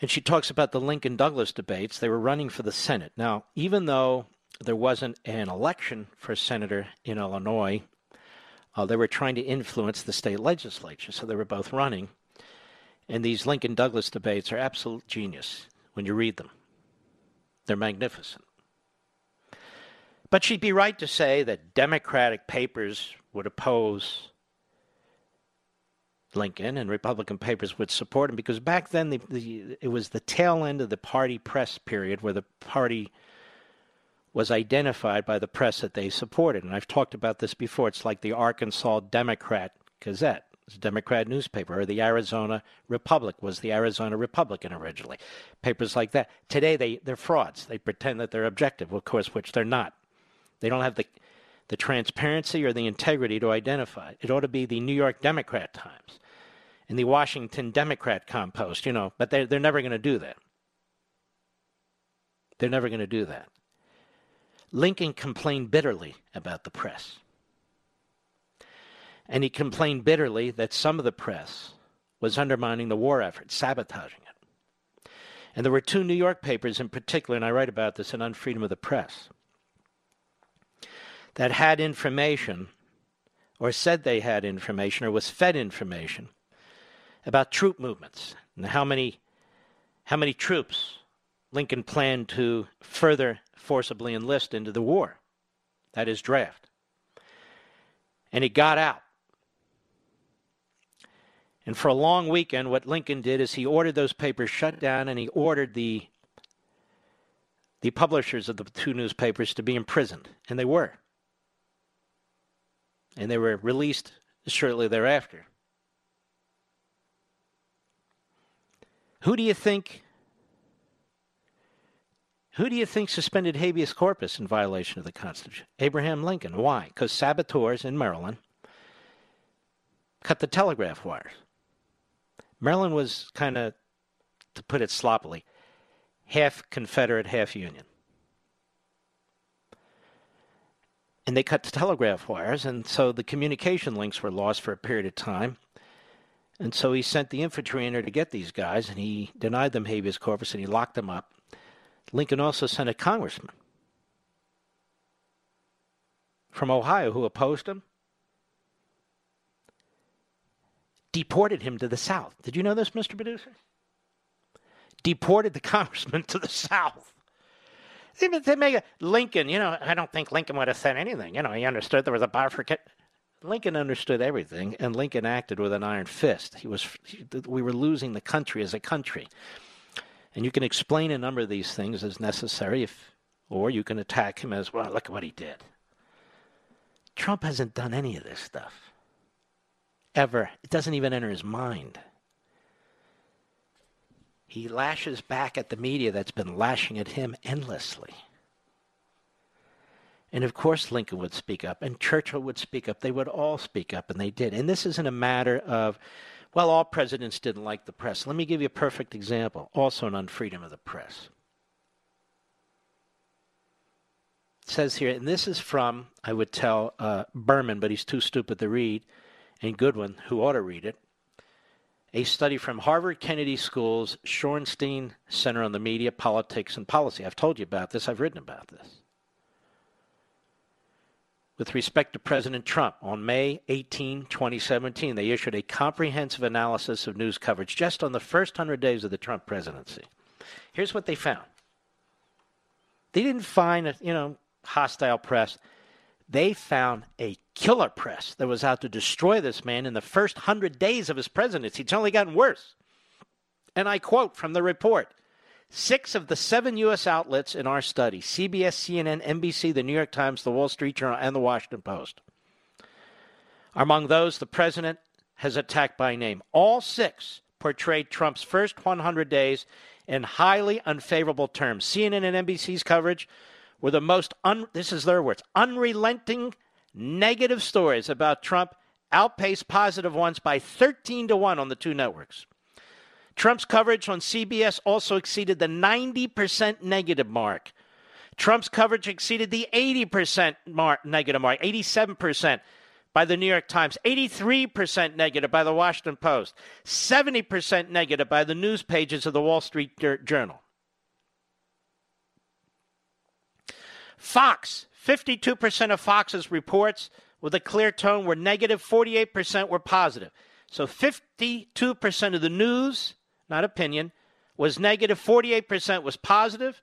And she talks about the Lincoln Douglas debates. They were running for the Senate. Now, even though there wasn't an election for senator in Illinois, uh, they were trying to influence the state legislature. So they were both running. And these Lincoln Douglas debates are absolute genius when you read them, they're magnificent. But she'd be right to say that Democratic papers would oppose Lincoln and Republican papers would support him because back then the, the, it was the tail end of the party press period where the party was identified by the press that they supported. And I've talked about this before. It's like the Arkansas Democrat Gazette. It's a Democrat newspaper, or the Arizona Republic was the Arizona Republican originally. Papers like that. Today they, they're frauds. They pretend that they're objective, of course, which they're not. They don't have the the transparency or the integrity to identify. It ought to be the New York Democrat Times and the Washington Democrat Compost, you know, but they're, they're never going to do that. They're never going to do that. Lincoln complained bitterly about the press. And he complained bitterly that some of the press was undermining the war effort, sabotaging it. And there were two New York papers in particular, and I write about this in Unfreedom of the Press that had information or said they had information or was fed information about troop movements and how many how many troops Lincoln planned to further forcibly enlist into the war. That is draft. And he got out. And for a long weekend, what Lincoln did is he ordered those papers shut down and he ordered the the publishers of the two newspapers to be imprisoned. And they were and they were released shortly thereafter. Who do you think? Who do you think suspended habeas corpus in violation of the Constitution? Abraham Lincoln. Why? Because saboteurs in Maryland cut the telegraph wires. Maryland was kind of, to put it sloppily, half Confederate, half Union. And they cut the telegraph wires, and so the communication links were lost for a period of time. And so he sent the infantry in there to get these guys, and he denied them habeas corpus and he locked them up. Lincoln also sent a congressman from Ohio who opposed him, deported him to the South. Did you know this, Mr. Producer? Deported the congressman to the South. They make a, Lincoln, you know, I don't think Lincoln would have said anything. You know, he understood there was a bifurcation. Lincoln understood everything, and Lincoln acted with an iron fist. He was, he, we were losing the country as a country, and you can explain a number of these things as necessary, if, or you can attack him as well. Look at what he did. Trump hasn't done any of this stuff ever. It doesn't even enter his mind. He lashes back at the media that's been lashing at him endlessly. And of course, Lincoln would speak up, and Churchill would speak up. They would all speak up, and they did. And this isn't a matter of, well, all presidents didn't like the press. Let me give you a perfect example, also on freedom of the press. It says here, and this is from, I would tell uh, Berman, but he's too stupid to read, and Goodwin, who ought to read it. A study from Harvard Kennedy School's Shorenstein Center on the Media, Politics, and Policy. I've told you about this, I've written about this with respect to President Trump. On May 18, 2017, they issued a comprehensive analysis of news coverage just on the first 100 days of the Trump presidency. Here's what they found. They didn't find, a, you know, hostile press. They found a killer press that was out to destroy this man in the first 100 days of his presidency. It's only gotten worse. And I quote from the report Six of the seven U.S. outlets in our study CBS, CNN, NBC, the New York Times, the Wall Street Journal, and the Washington Post are among those the president has attacked by name. All six portrayed Trump's first 100 days in highly unfavorable terms. CNN and NBC's coverage were the most, un- this is their words, unrelenting negative stories about Trump outpaced positive ones by 13 to 1 on the two networks. Trump's coverage on CBS also exceeded the 90% negative mark. Trump's coverage exceeded the 80% mark, negative mark, 87% by the New York Times, 83% negative by the Washington Post, 70% negative by the news pages of the Wall Street Journal. Fox, 52% of Fox's reports with a clear tone were negative, 48% were positive. So 52% of the news not opinion, was negative, 48% was positive.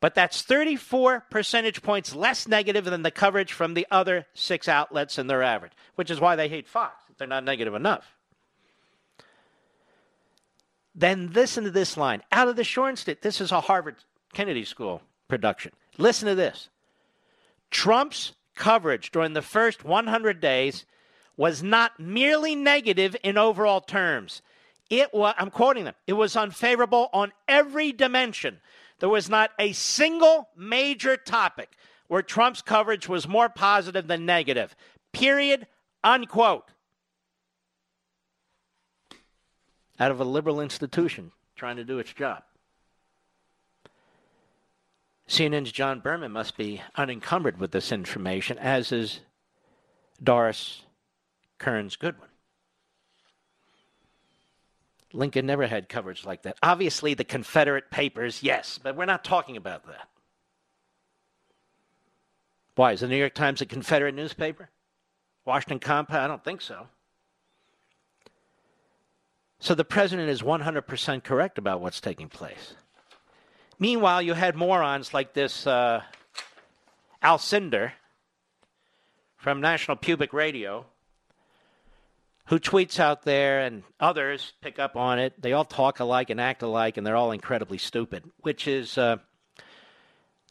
But that's 34 percentage points less negative than the coverage from the other six outlets in their average, which is why they hate Fox. They're not negative enough. Then listen to this line out of the Shorenstein. This is a Harvard Kennedy School production. Listen to this. Trump's coverage during the first 100 days was not merely negative in overall terms. It was, I'm quoting them, it was unfavorable on every dimension. There was not a single major topic where Trump's coverage was more positive than negative. Period. Unquote. Out of a liberal institution trying to do its job. CNN's John Berman must be unencumbered with this information, as is Doris Kearns Goodwin. Lincoln never had coverage like that. Obviously, the Confederate papers, yes, but we're not talking about that. Why? Is the New York Times a Confederate newspaper? Washington Compost? I don't think so. So the president is 100% correct about what's taking place. Meanwhile, you had morons like this uh, Alcindor from National Public Radio who tweets out there and others pick up on it. They all talk alike and act alike, and they're all incredibly stupid, which is uh,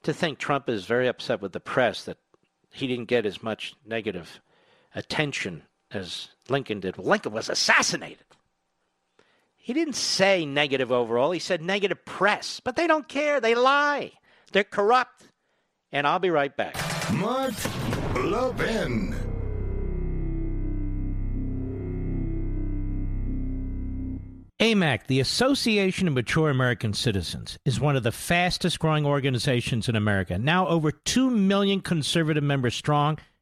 to think Trump is very upset with the press that he didn't get as much negative attention as Lincoln did. Lincoln was assassinated. He didn't say negative overall, he said negative press, but they don't care. They lie, they're corrupt. And I'll be right back. Mark Levin. AMAC, the Association of Mature American Citizens, is one of the fastest growing organizations in America, now over 2 million conservative members strong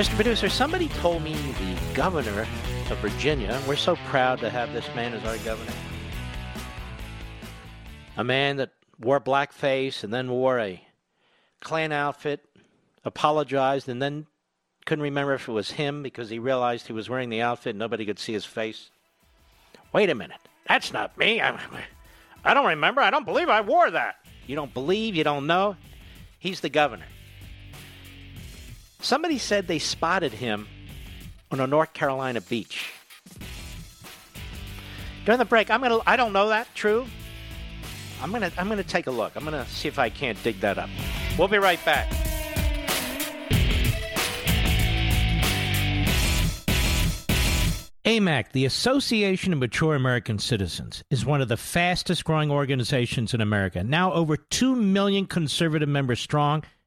Mr. Producer, somebody told me the governor of Virginia, we're so proud to have this man as our governor, a man that wore blackface and then wore a Klan outfit, apologized, and then couldn't remember if it was him because he realized he was wearing the outfit and nobody could see his face. Wait a minute. That's not me. I, I don't remember. I don't believe I wore that. You don't believe? You don't know? He's the governor. Somebody said they spotted him on a North Carolina beach. During the break, I'm gonna I don't know that, true. I'm gonna I'm gonna take a look. I'm gonna see if I can't dig that up. We'll be right back. AMAC, the Association of Mature American Citizens, is one of the fastest growing organizations in America, now over 2 million conservative members strong,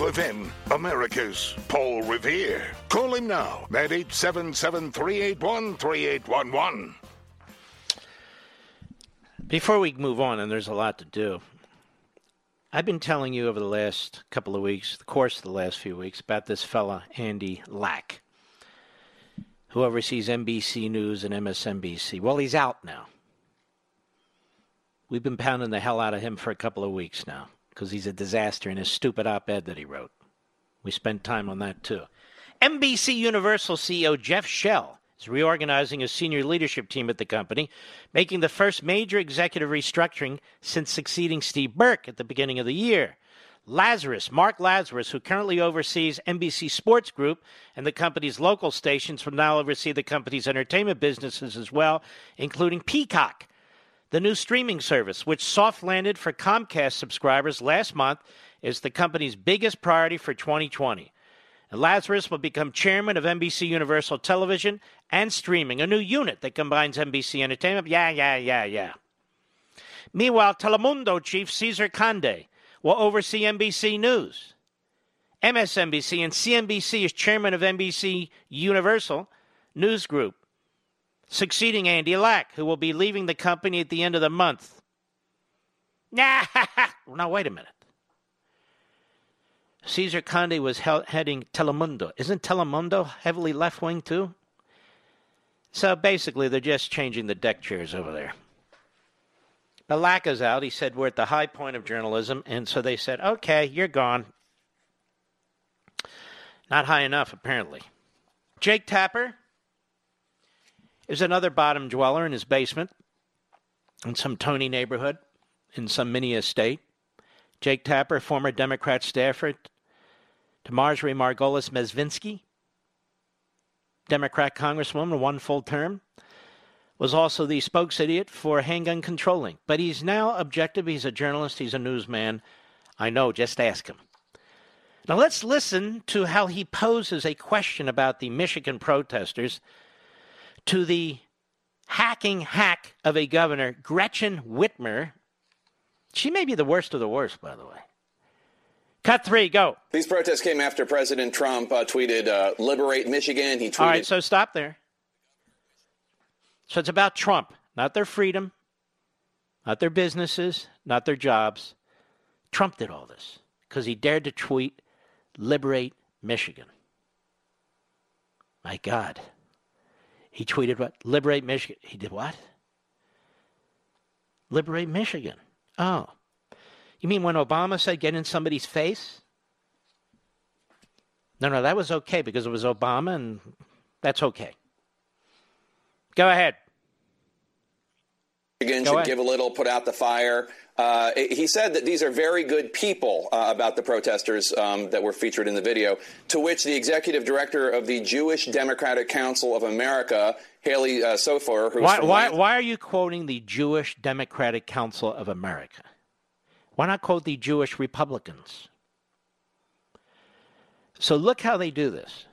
Mark Levin, America's Paul Revere. Call him now at 877 381 3811. Before we move on, and there's a lot to do, I've been telling you over the last couple of weeks, the course of the last few weeks, about this fella, Andy Lack, who oversees NBC News and MSNBC. Well, he's out now. We've been pounding the hell out of him for a couple of weeks now because he's a disaster in his stupid op ed that he wrote. We spent time on that too. NBC Universal CEO Jeff Shell is reorganizing his senior leadership team at the company, making the first major executive restructuring since succeeding Steve Burke at the beginning of the year. Lazarus, Mark Lazarus, who currently oversees NBC Sports Group and the company's local stations, will now oversee the company's entertainment businesses as well, including Peacock, the new streaming service, which soft landed for Comcast subscribers last month, is the company's biggest priority for 2020. And Lazarus will become chairman of NBC Universal Television and Streaming, a new unit that combines NBC Entertainment. Yeah, yeah, yeah, yeah. Meanwhile, Telemundo chief Cesar Conde will oversee NBC News. MSNBC and CNBC is chairman of NBC Universal News Group, succeeding Andy Lack, who will be leaving the company at the end of the month. Nah, well, now wait a minute. Cesar Conde was heading Telemundo. Isn't Telemundo heavily left wing too? So basically, they're just changing the deck chairs over there. Balaka's out. He said, We're at the high point of journalism. And so they said, Okay, you're gone. Not high enough, apparently. Jake Tapper is another bottom dweller in his basement in some Tony neighborhood, in some mini estate. Jake Tapper, former Democrat staffer to Marjorie Margolies Mezvinsky, Democrat congresswoman, one full term, was also the spokes idiot for handgun controlling. But he's now objective. He's a journalist. He's a newsman. I know. Just ask him. Now let's listen to how he poses a question about the Michigan protesters to the hacking hack of a governor, Gretchen Whitmer. She may be the worst of the worst, by the way. Cut three, go. These protests came after President Trump uh, tweeted, uh, "Liberate Michigan." He tweeted. All right, so stop there. So it's about Trump, not their freedom, not their businesses, not their jobs. Trump did all this because he dared to tweet, "Liberate Michigan." My God. He tweeted what? Liberate Michigan. He did what? Liberate Michigan. Oh. You mean when Obama said get in somebody's face? No, no, that was okay because it was Obama and that's okay. Go ahead. Michigan should give a little, put out the fire. Uh, he said that these are very good people uh, about the protesters um, that were featured in the video, to which the executive director of the Jewish Democratic Council of America, Halie uh, Soifer, who's why, why, why are you quoting the Jewish Democratic Council of America? Why not quote the Jewish Republicans? So look how they do this.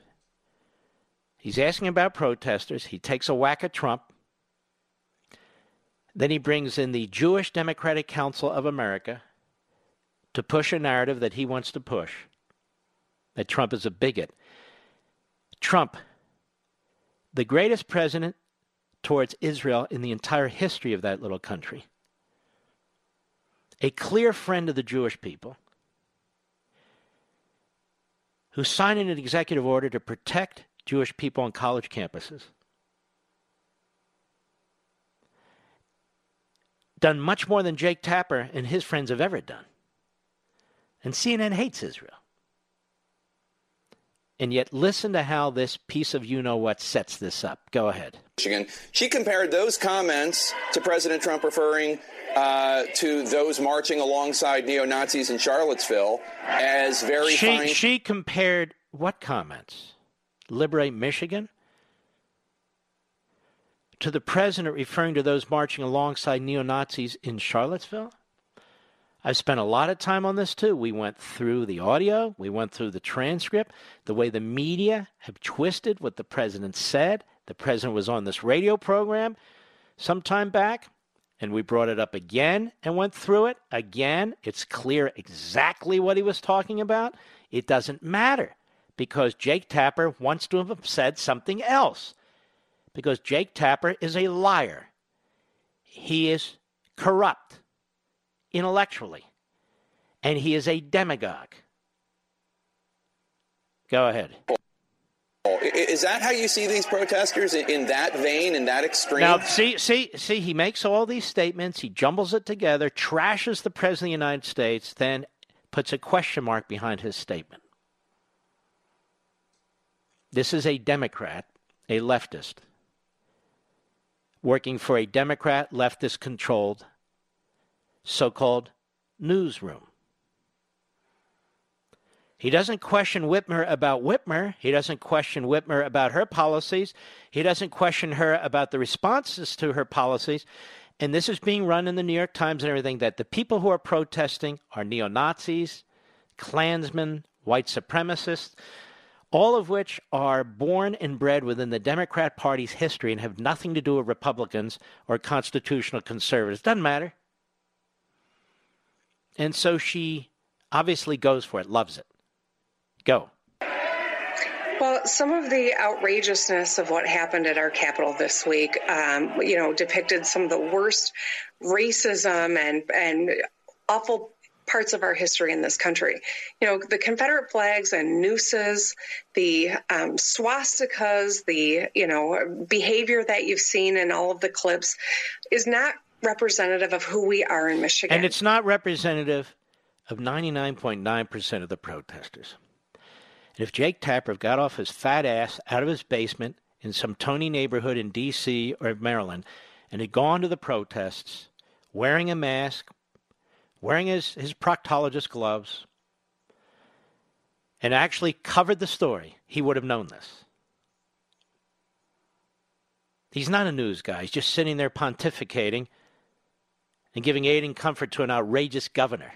He's asking about protesters. He takes a whack at Trump. Then he brings in the Jewish Democratic Council of America to push a narrative that he wants to push that Trump is a bigot. Trump, the greatest president towards Israel in the entire history of that little country, a clear friend of the Jewish people, who signed an executive order to protect Jewish people on college campuses. Done much more than Jake Tapper and his friends have ever done. And CNN hates Israel. And yet, listen to how this piece of you know what sets this up. Go ahead. Michigan. She compared those comments to President Trump referring uh, to those marching alongside neo Nazis in Charlottesville as very she, fine. She compared what comments? Liberate Michigan? To the president referring to those marching alongside neo Nazis in Charlottesville? I've spent a lot of time on this too. We went through the audio, we went through the transcript, the way the media have twisted what the president said. The president was on this radio program some time back, and we brought it up again and went through it again. It's clear exactly what he was talking about. It doesn't matter because Jake Tapper wants to have said something else because Jake Tapper is a liar. He is corrupt intellectually, and he is a demagogue. Go ahead. Is that how you see these protesters in that vein, in that extreme? Now, see, see, see, he makes all these statements, he jumbles it together, trashes the President of the United States, then puts a question mark behind his statement. This is a Democrat, a leftist working for a Democrat leftist controlled so called newsroom. He doesn't question Whitmer about Whitmer. He doesn't question Whitmer about her policies. He doesn't question her about the responses to her policies. And this is being run in the New York Times and everything that the people who are protesting are neo Nazis, Klansmen, white supremacists all of which are born and bred within the Democrat Party's history and have nothing to do with Republicans or constitutional conservatives. Doesn't matter. And so she obviously goes for it, loves it. Go. Well, some of the outrageousness of what happened at our Capitol this week, um, you know, depicted some of the worst racism and and awful parts of our history in this country. You know, the Confederate flags and nooses, the um, swastikas, the, you know, behavior that you've seen in all of the clips is not representative of who we are in Michigan. And it's not representative of 99.9% of the protesters. And if Jake Tapper got off his fat ass out of his basement in some Tony neighborhood in D.C. or Maryland and had gone to the protests wearing a mask, wearing his, his proctologist gloves, and actually covered the story, he would have known this. He's not a news guy. He's just sitting there pontificating and giving aid and comfort to an outrageous governor.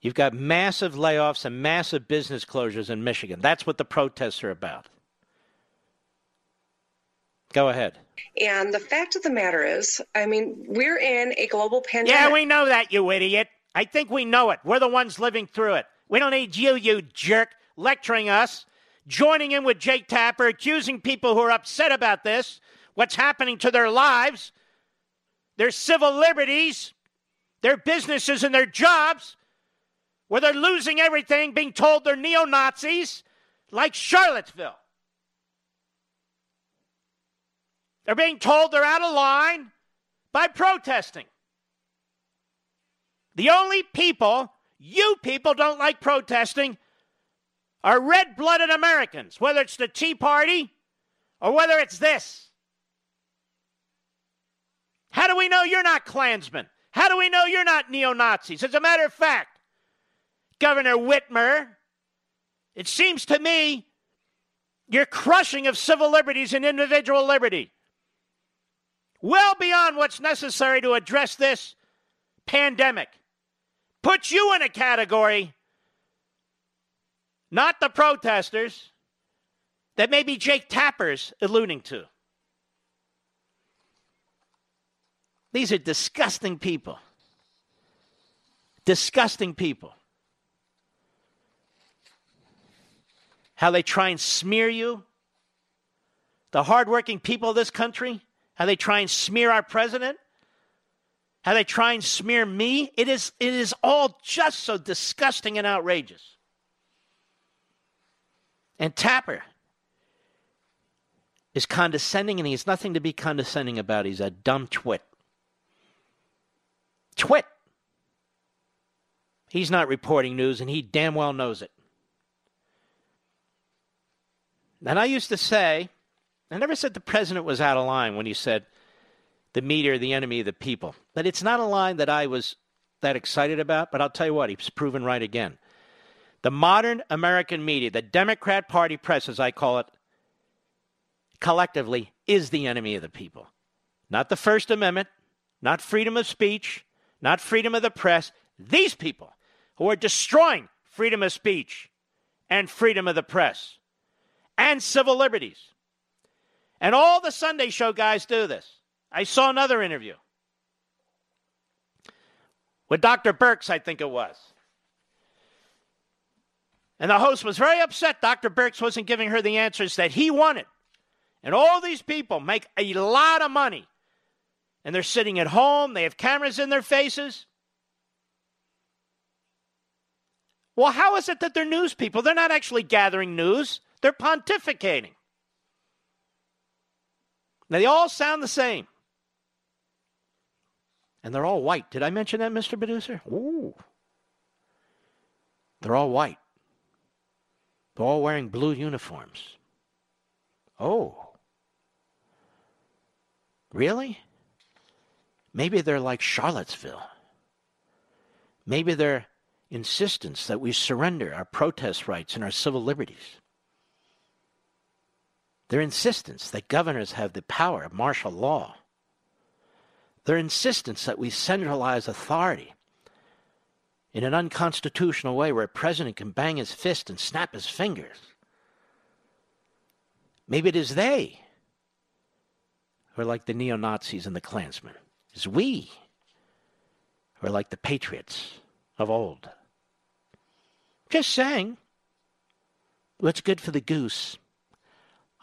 You've got massive layoffs and massive business closures in Michigan. That's what the protests are about. Go ahead. And the fact of the matter is, I mean, we're in a global pandemic. Yeah, we know that, you idiot. I think we know it. We're the ones living through it. We don't need you, you jerk, lecturing us, joining in with Jake Tapper, accusing people who are upset about this, what's happening to their lives, their civil liberties, their businesses, and their jobs, where they're losing everything, being told they're neo Nazis, like Charlottesville. They're being told they're out of line by protesting. The only people, you people don't like protesting, are red blooded Americans, whether it's the Tea Party or whether it's this. How do we know you're not Klansmen? How do we know you're not neo Nazis? As a matter of fact, Governor Whitmer, it seems to me you're crushing of civil liberties and individual liberty well beyond what's necessary to address this pandemic. Put you in a category, not the protesters, that maybe Jake Tapper's alluding to. These are disgusting people. Disgusting people. How they try and smear you, the hardworking people of this country how they try and smear our president, how they try and smear me. It is, it is all just so disgusting and outrageous. And Tapper is condescending, and he has nothing to be condescending about. He's a dumb twit. Twit. He's not reporting news, and he damn well knows it. And I used to say, I never said the president was out of line when he said the media are the enemy of the people. But it's not a line that I was that excited about, but I'll tell you what, he's proven right again. The modern American media, the Democrat Party press, as I call it, collectively is the enemy of the people. Not the First Amendment, not freedom of speech, not freedom of the press. These people who are destroying freedom of speech and freedom of the press and civil liberties. And all the Sunday show guys do this. I saw another interview with Dr. Birx, I think it was. And the host was very upset Dr. Birx wasn't giving her the answers that he wanted. And all these people make a lot of money. And they're sitting at home, they have cameras in their faces. Well, how is it that they're news people? They're not actually gathering news, they're pontificating. Now, they all sound the same. And they're all white. Did I mention that, Mr. Producer? Ooh. They're all white. They're all wearing blue uniforms. Oh. Really? Maybe they're like Charlottesville. Maybe their insistence that we surrender our protest rights and our civil liberties. Their insistence that governors have the power of martial law. Their insistence that we centralize authority in an unconstitutional way where a president can bang his fist and snap his fingers. Maybe it is they who are like the neo Nazis and the Klansmen. It's we who are like the patriots of old. Just saying. What's good for the goose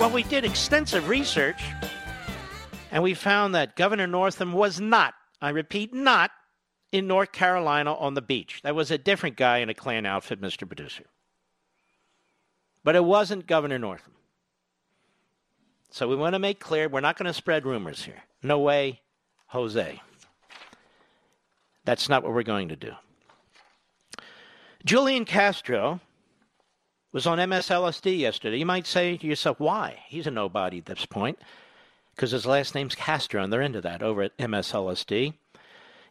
Well, we did extensive research, and we found that Governor Northam was not, I repeat, not in North Carolina on the beach. That was a different guy in a Klan outfit, Mr. Producer. But it wasn't Governor Northam. So we want to make clear we're not going to spread rumors here. No way, Jose. That's not what we're going to do. Julian Castro was on MSLSD yesterday. You might say to yourself, why? He's a nobody at this point because his last name's Castro, and they're into that over at MSLSD.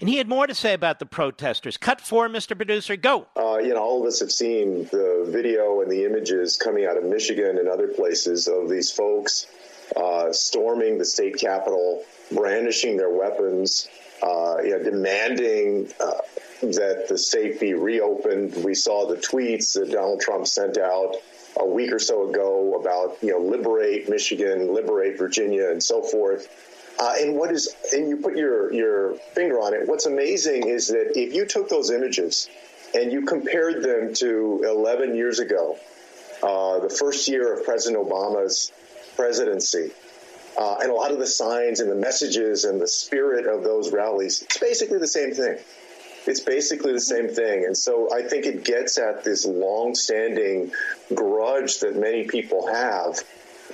And he had more to say about the protesters. Cut four, Mr. Producer, go. Uh, you know, all of us have seen the video and the images coming out of Michigan and other places of these folks uh, storming the state capitol, brandishing their weapons, uh, you know, demanding uh, that the state be reopened. We saw the tweets that Donald Trump sent out a week or so ago about, you know, liberate Michigan, liberate Virginia, and so forth. Uh, and what is, and you put your, your finger on it. What's amazing is that if you took those images and you compared them to 11 years ago, uh, the first year of President Obama's presidency, uh, and a lot of the signs and the messages and the spirit of those rallies, it's basically the same thing. It's basically the same thing. And so I think it gets at this long-standing grudge that many people have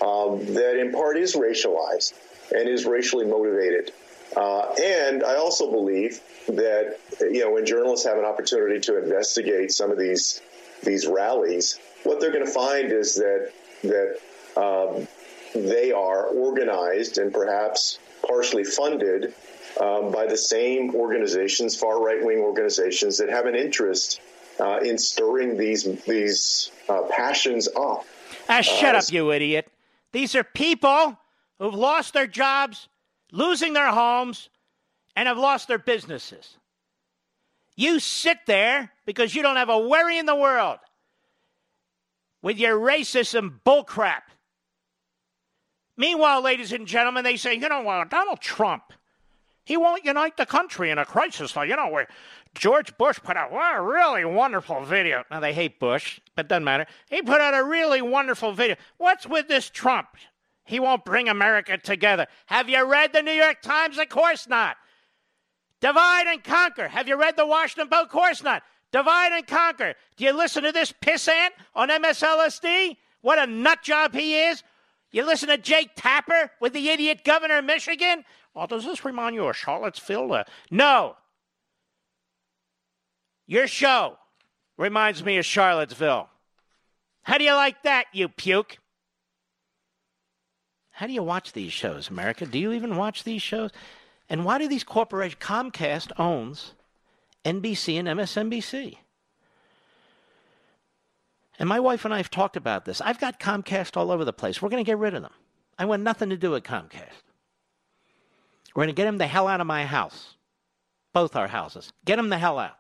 um, that in part is racialized and is racially motivated. Uh, and I also believe that you know when journalists have an opportunity to investigate some of these these rallies, what they're going to find is that that um, they are organized and perhaps partially funded um, by the same organizations, far right wing organizations that have an interest uh, in stirring these these uh, passions up. Ah, shut uh, up, you idiot! These are people who've lost their jobs, losing their homes, and have lost their businesses. You sit there because you don't have a worry in the world with your racism bullcrap. Meanwhile, ladies and gentlemen, they say, you know what, Donald Trump, he won't unite the country in a crisis. Like, you know, where George Bush put out a really wonderful video. Now, they hate Bush, but doesn't matter. He put out a really wonderful video. What's with this Trump? He won't bring America together. Have you read the New York Times? Of course not. Divide and conquer. Have you read the Washington Post? Of course not. Divide and conquer. Do you listen to this pissant on MSLSD? What a nut job he is. You listen to Jake Tapper with the idiot governor of Michigan? Well, does this remind you of Charlottesville? Uh, no. Your show reminds me of Charlottesville. How do you like that, you puke? How do you watch these shows, America? Do you even watch these shows? And why do these corporations, Comcast owns NBC and MSNBC? And my wife and I have talked about this. I've got Comcast all over the place. We're going to get rid of them. I want nothing to do with Comcast. We're going to get them the hell out of my house. Both our houses. Get them the hell out.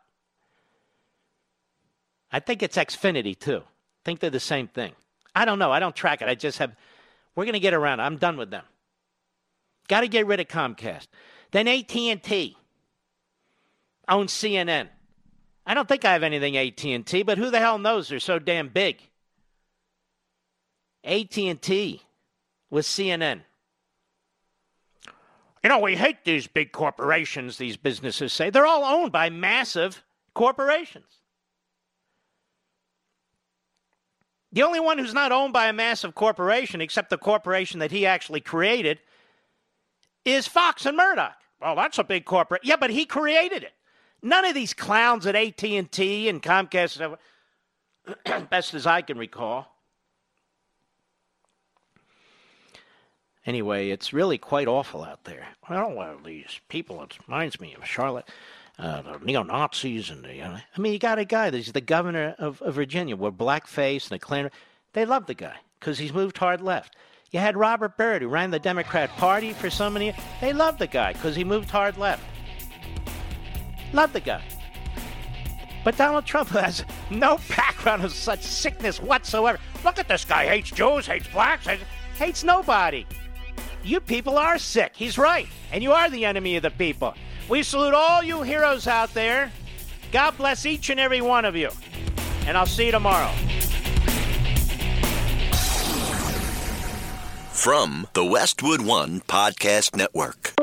I think it's Xfinity too. I think they're the same thing. I don't know. I don't track it. I just have. We're going to get around. I'm done with them. Got to get rid of Comcast. Then AT&T owns CNN. I don't think I have anything AT&T, but who the hell knows? They're so damn big. AT&T with CNN. You know, we hate these big corporations, these businesses say. They're all owned by massive corporations. The only one who's not owned by a massive corporation, except the corporation that he actually created, is Fox and Murdoch. Well, that's a big corporate. Yeah, but he created it. None of these clowns at AT&T and Comcast, best as I can recall. Anyway, it's really quite awful out there. Well, well these people, it reminds me of Charlotte, uh, the neo Nazis, and the, uh, I mean, you got a guy that's the governor of, of Virginia with blackface and a Klan. They love the guy because he's moved hard left. You had Robert Byrd, who ran the Democrat Party for so many years. They loved the guy because he moved hard left. Love the guy. But Donald Trump has no background of such sickness whatsoever. Look at this guy. Hates Jews, hates blacks, hates, hates nobody. You people are sick. He's right. And you are the enemy of the people. We salute all you heroes out there. God bless each and every one of you. And I'll see you tomorrow. From the Westwood One Podcast Network.